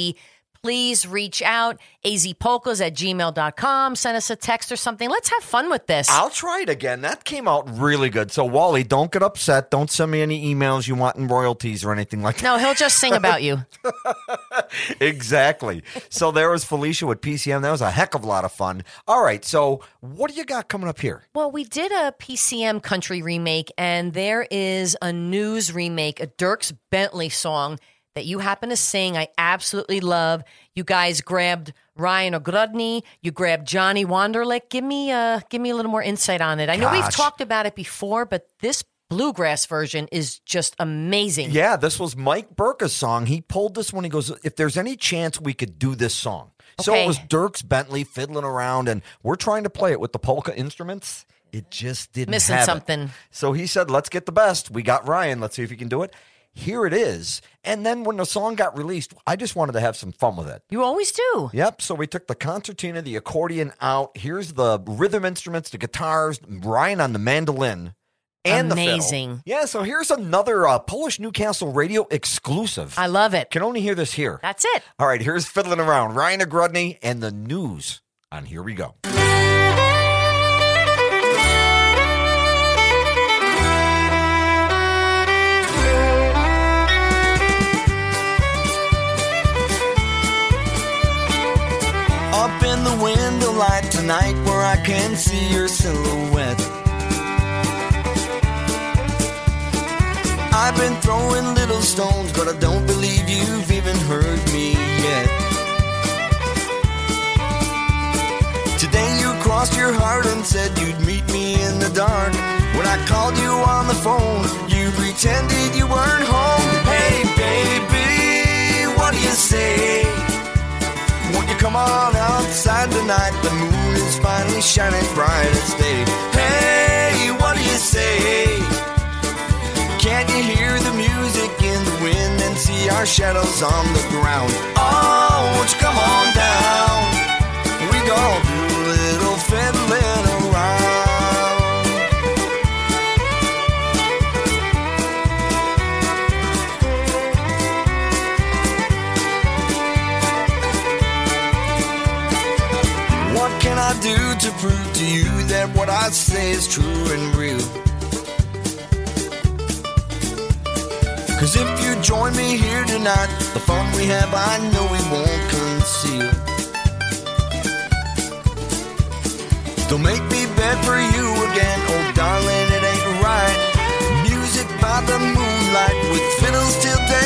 please reach out. azpolkas at gmail.com. Send us a text or something. Let's have fun with this. I'll try it again. That came out really good. So, Wally, don't get upset. Don't send me any emails you want in royalties or anything like that. no, he'll just sing about you. exactly. So there was Felicia with PCM. That was a heck of a lot of fun. All right. So what do you got coming up here? Well, we did a PCM country remake, and there is a news remake, a Dierks Bentley song that you happen to sing. I absolutely love. You guys grabbed Ryan Ogrodny. You grabbed Johnny Wanderlich. Give me uh give me a little more insight on it. I know we've talked about it before, but this bluegrass version is just amazing. Yeah, this was Mike Burka's song. He pulled this one. He goes, if there's any chance we could do this song. So Okay. it was Dierks Bentley fiddling around, and we're trying to play it with the polka instruments. It just didn't Missing have it. something. So he said, let's get the best. We got Ryan. Let's see if he can do it. Here it is. And then when the song got released, I just wanted to have some fun with it. You always do. Yep. So we took the concertina, the accordion out. Here's the rhythm instruments, the guitars, Ryan on the mandolin, and the Amazing. fiddle. Yeah. So here's another uh, Polish Newcastle radio exclusive. I love it. Can only hear this here. That's it. All right. Here's fiddling around. Ryan Ogrodny and the news on Here We Go. Tonight where I can see your silhouette. I've been throwing little stones, but I don't believe you've even heard me yet. Today you crossed your heart and said you'd meet me in the dark. When I called you on the phone, you pretended you weren't home. Hey, baby, what do you say? Come on outside tonight? The moon is finally shining bright as day. Hey, what do you say? Can't you hear the music in the wind and see our shadows on the ground? Oh, won't you come on down? We gon' do a little fiddling do to prove to you that what I say is true and real? Cause if you join me here tonight, the fun we have I know we won't conceal. Don't make me beg for you again, oh darling, it ain't right. Music by the moonlight with fiddles till daylight.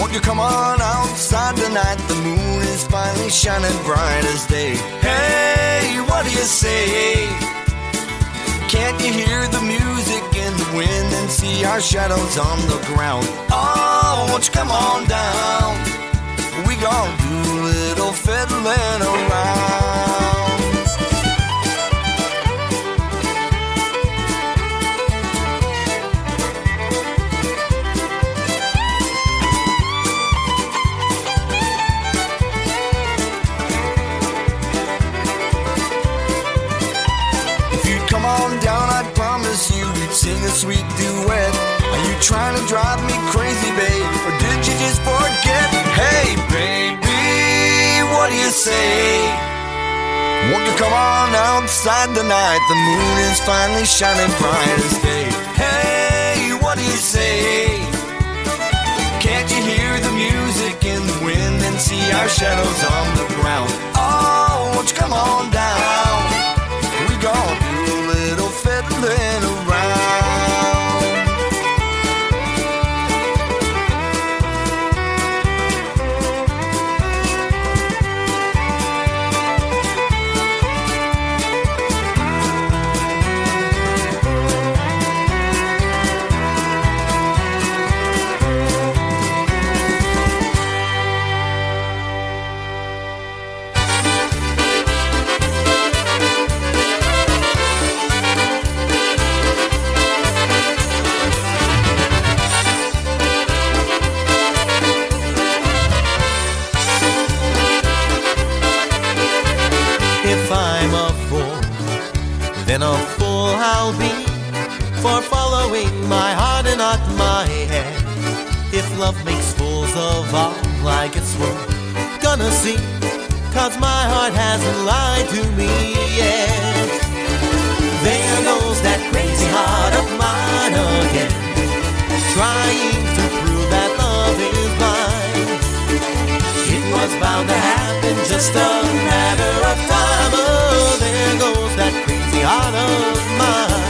Won't you come on outside tonight? The moon is finally shining bright as day. Hey, what do you say? Can't you hear the music in the wind and see our shadows on the ground? Oh, won't you come on down? We gon' do a little fiddling around. Sweet duet. Are you trying to drive me crazy, babe? Or did you just forget? Hey, baby, what do you say? Won't you come on outside tonight? The moon is finally shining bright as day. Hey, what do you say? Can't you hear the music in the wind and see our shadows on the ground? Oh, won't you come on down? We gon' do a little fiddling a fool I'll be for following my heart and not my head. If love makes fools of all, I guess we're gonna see. Cause my heart hasn't lied to me yet. There goes that crazy heart of mine again, trying to prove that love is mine. It was bound to happen, just a matter of time. Oh, there goes that heart of mine.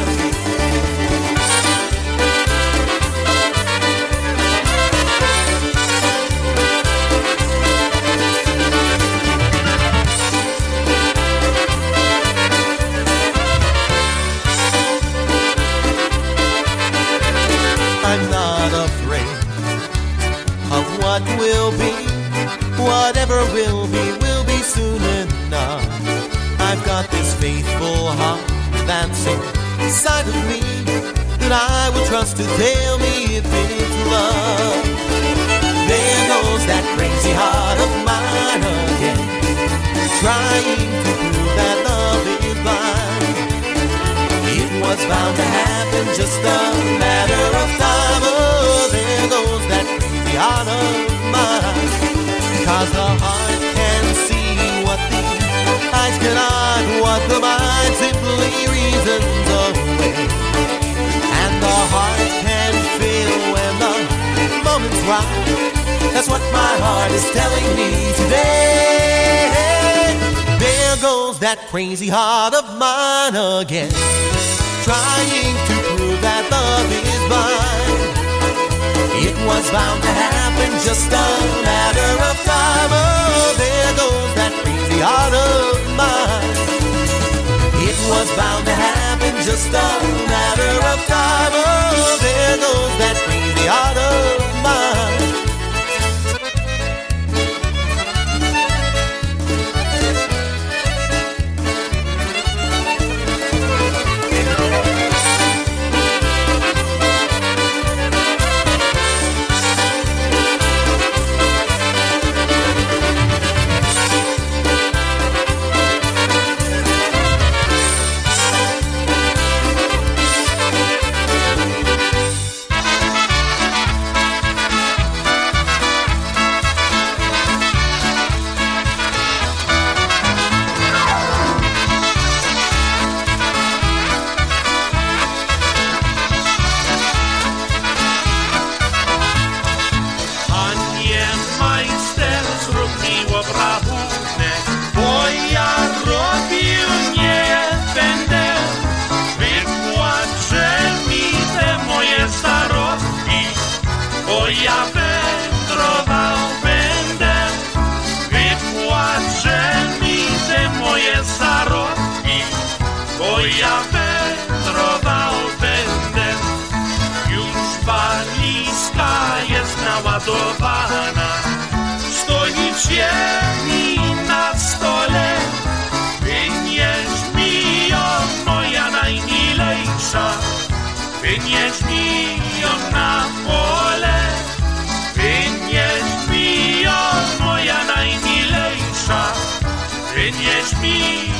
I'm not afraid of what will be. Whatever will be, will be soon enough. I've got this faithful heart dancing inside of me that I will trust to tell me if it's love. There goes that crazy heart of mine again, trying to prove that love is blind. It was bound to happen, just a matter of time. Oh, there goes that crazy heart of mine. Cause the heart eyes cannot, what the mind simply reasons away. And the heart can feel when the moment's right. That's what my heart is telling me today. There goes that crazy heart of mine again trying to prove that love is blind. It was bound to happen, just a matter of time. Oh, there goes crazy of mine. It was bound to happen, just a matter of time. Oh, there goes that crazy heart of mine. Cieni na stole. Wynieś mi ją, moja najmilejsza. Wynieś mi ją na pole. Wynieś mi ją, moja najmilejsza. Wynieś mi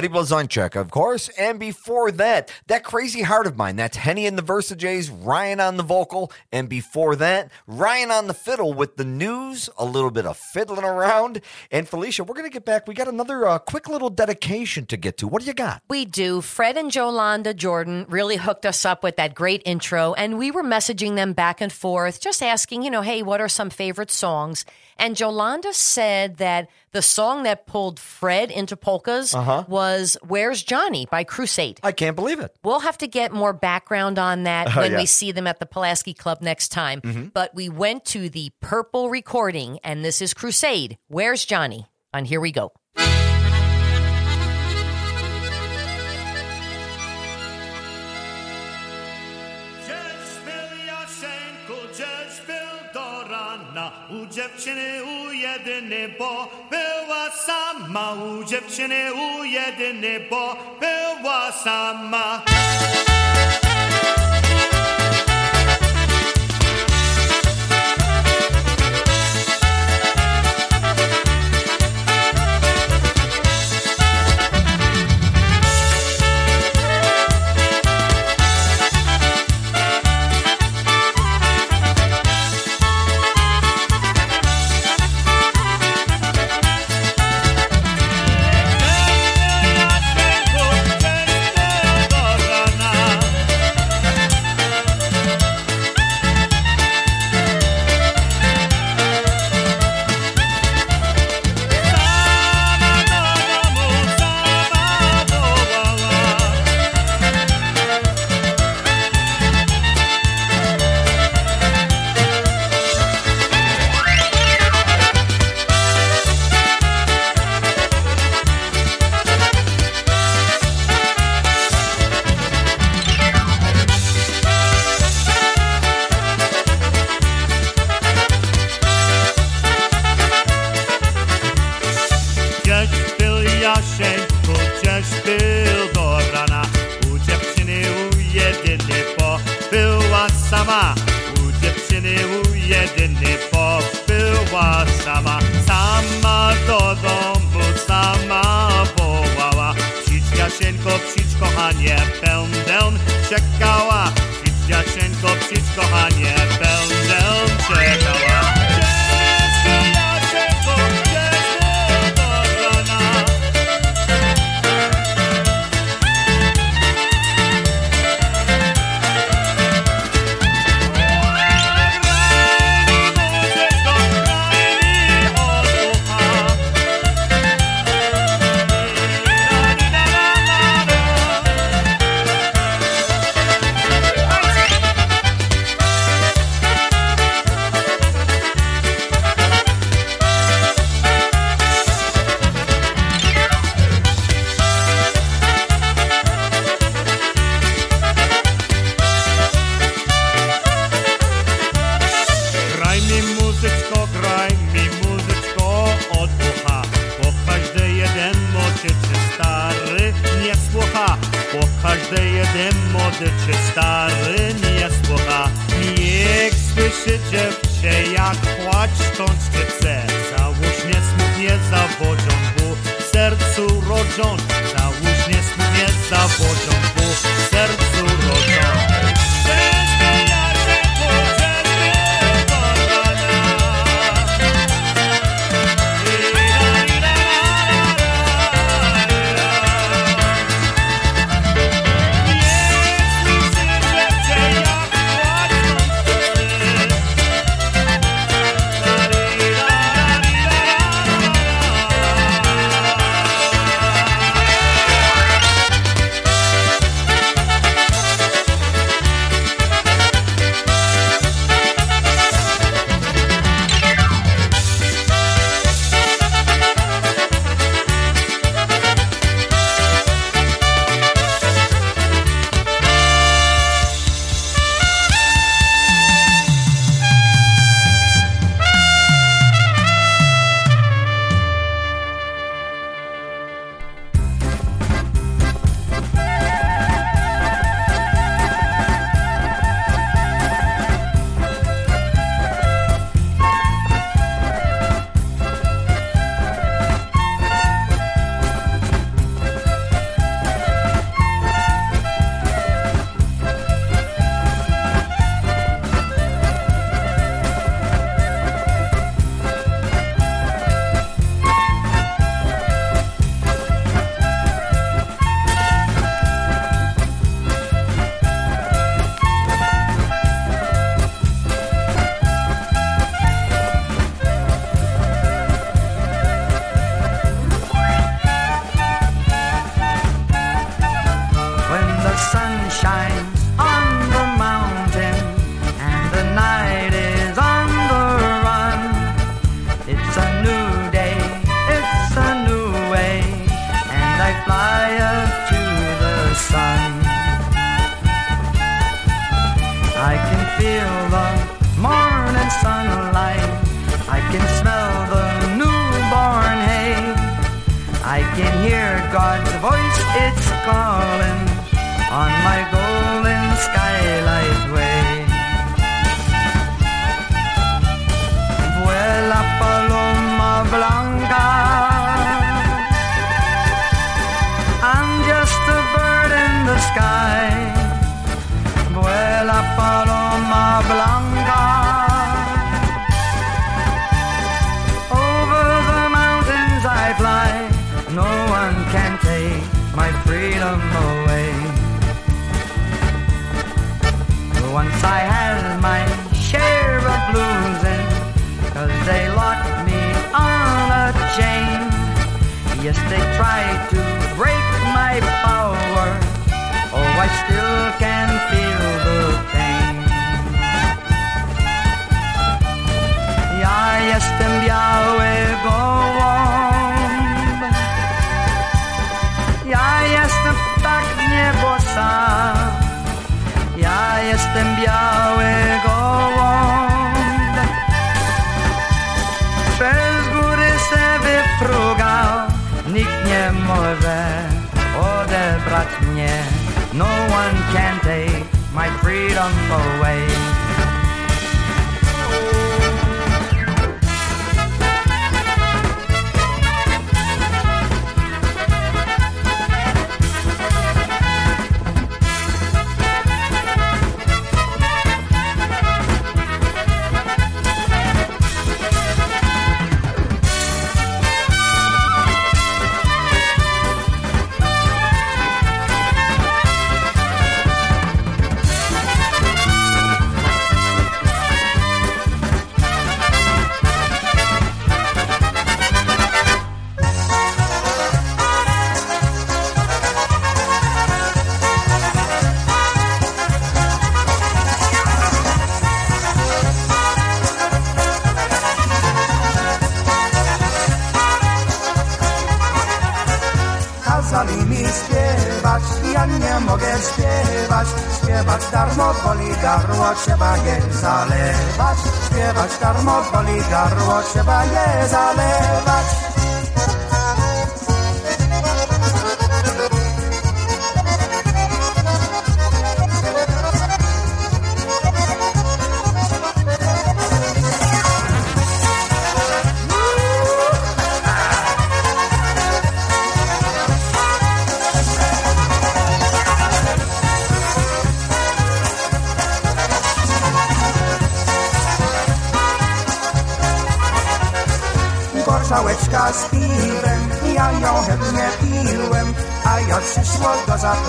Eddie Blazonczyk, of course. And before that, That Crazy Heart of Mine, that's Henny and the Versajays, Ryan on the vocal. And before that, Ryan on the fiddle with the news, a little bit of fiddling around. And Felicia, we're going to get back. We got another uh, quick little dedication to get to. What do you got? We do. Fred and Jolanda Jordan really hooked us up with that great intro, and we were messaging them back and forth, just asking, you know, hey, what are some favorite songs? And Jolanda said that the song that pulled Fred into polkas Uh-huh. was Where's Johnny by Crusade. I can't believe it. We'll have to get more background on that Oh, when yeah. we see them at the Pulaski Club next time. Mhm. But we went to the Purple recording, and this is Crusade. Where's Johnny? And here we go. Rana U dziewczyny u jedyny, bo była sama. U dziewczyny u jedyny, bo była sama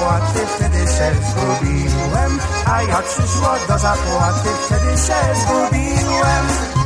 zapłaty, wtedy się zgubiłem. A jak przyszło do zapłaty, wtedy się zgubiłem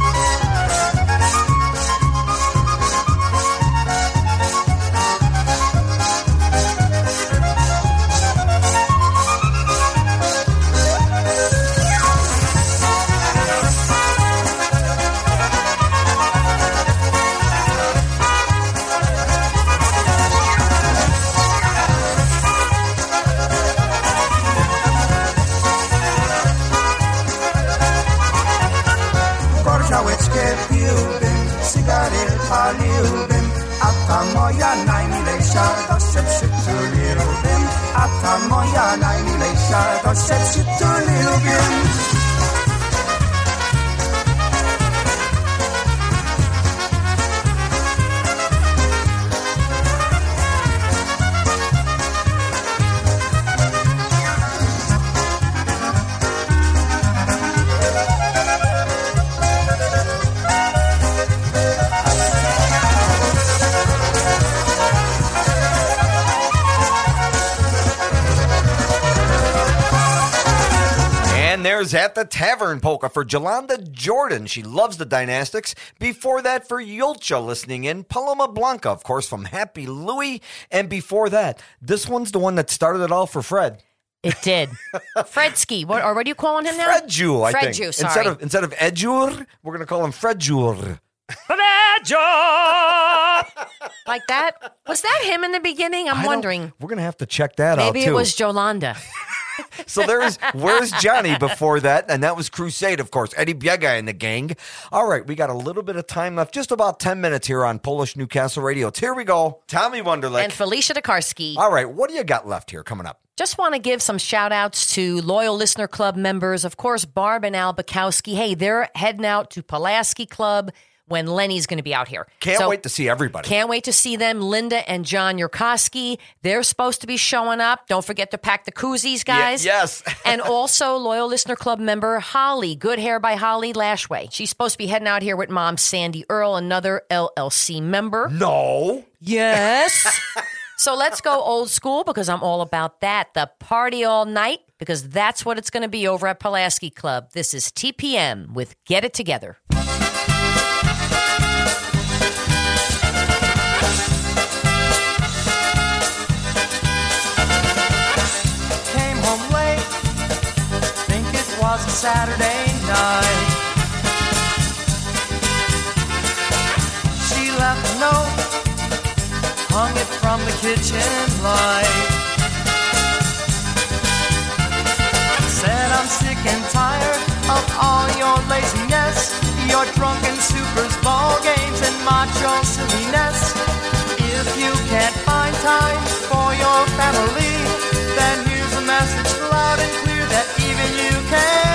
Tavern polka for Jolanda Jordan. She loves the Dynastics. Before that, for Yulcha listening in, Paloma Blanca, of course, from Happy Louie. And before that, this one's the one that started it all for Fred. It did. Fredsky. What or what are you calling him now? Fred Jew, I Fred think. Jew, sorry. Instead of instead of Edjur, we're gonna call him Fred Jur. like that? Was that him in the beginning? I'm wondering. We're gonna have to check that out Maybe it was Jolanda. so there's Where's Johnny before that, and that was Crusade, of course. Eddie Biega and the gang. All right, we got a little bit of time left, just about 10 minutes here on Polish Newcastle Radio. Here we go. Tommy Wanderlich. And Felicia DeKarski. All right, what do you got left here coming up? Just want to give some shout outs to loyal listener club members. Of course, Barb and Al Bukowski. Hey, they're heading out to Pulaski Club when Lenny's going to be out here. Can't So- wait to see everybody. Can't wait to see them. Linda and John Yurkowski. They're supposed to be showing up. Don't forget to pack the koozies, guys. Ye- yes. and also, loyal listener club member Holly, Good Hair by Holly Lashway. She's supposed to be heading out here with mom Sandy Earl, another LLC member. No. Yes. so let's go old school because I'm all about that. The party all night because that's what it's going to be over at Pulaski Club. This is TPM with Get It Together. Saturday night. She left a note, hung it from the kitchen light. Said I'm sick and tired of all your laziness, your drunken supers, ball games, and macho silliness. If you can't find time for your family, then here's a message loud and clear that even you can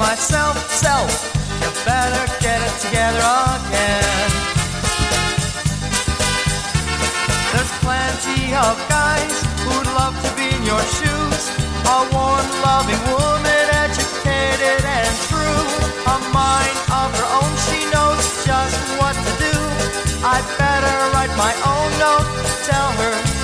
myself, self, you better get it together again. There's plenty of guys who'd love to be in your shoes. A warm, loving woman, educated and true. A mind of her own, she knows just what to do. I better write my own note, tell her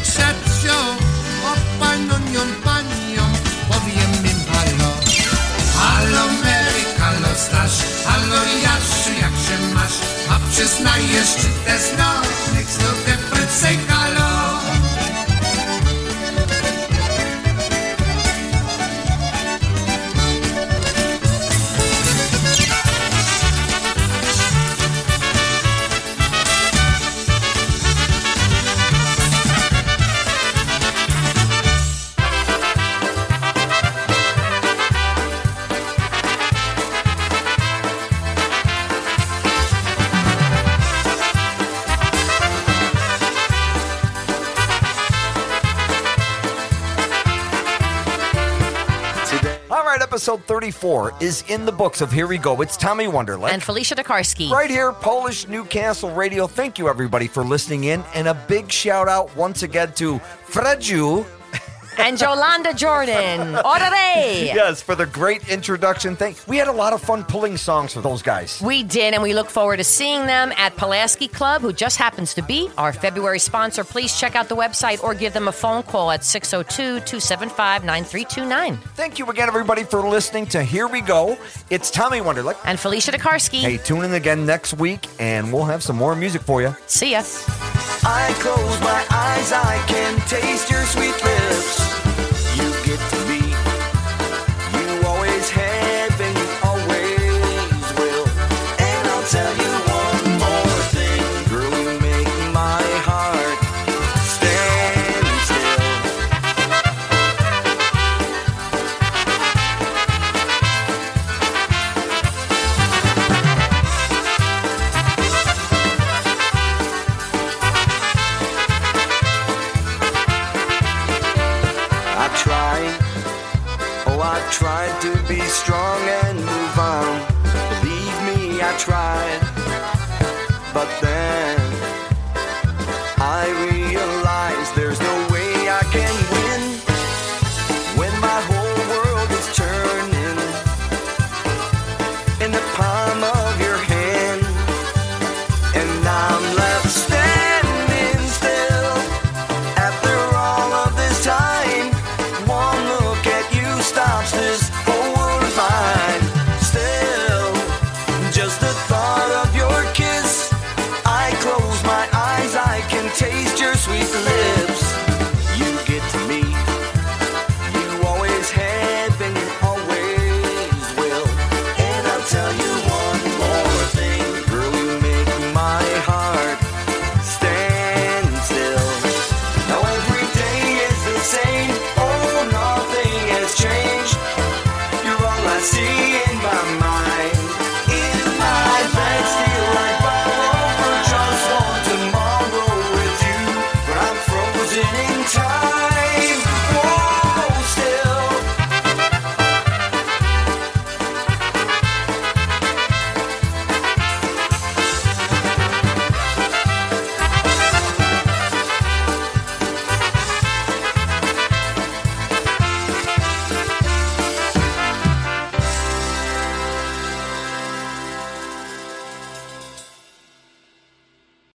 fixació o panonion panion powiemy halo. Halo Mary, halo Staś, halo Jaszu jak się masz a przyznajesz czy te znasz 34 is in the books of Here We Go. It's Tommy Wanderlich. And Felicia DeKarski. Right here, Polish Newcastle Radio. Thank you, everybody, for listening in. And a big shout out once again to Freju. And Jolanda Jordan. Orere! Yes, for the great introduction. Thank. We had a lot of fun pulling songs for those guys. We did, and we look forward to seeing them at Pulaski Club, who just happens to be our February sponsor. Please check out the website or give them a phone call at 602 275 9329. Thank you again, everybody, for listening to Here We Go. It's Tommy Wanderlich. And Felicia DeKarski. Hey, tune in again next week, and we'll have some more music for you. See ya. I close my eyes, I can taste your sweet lips.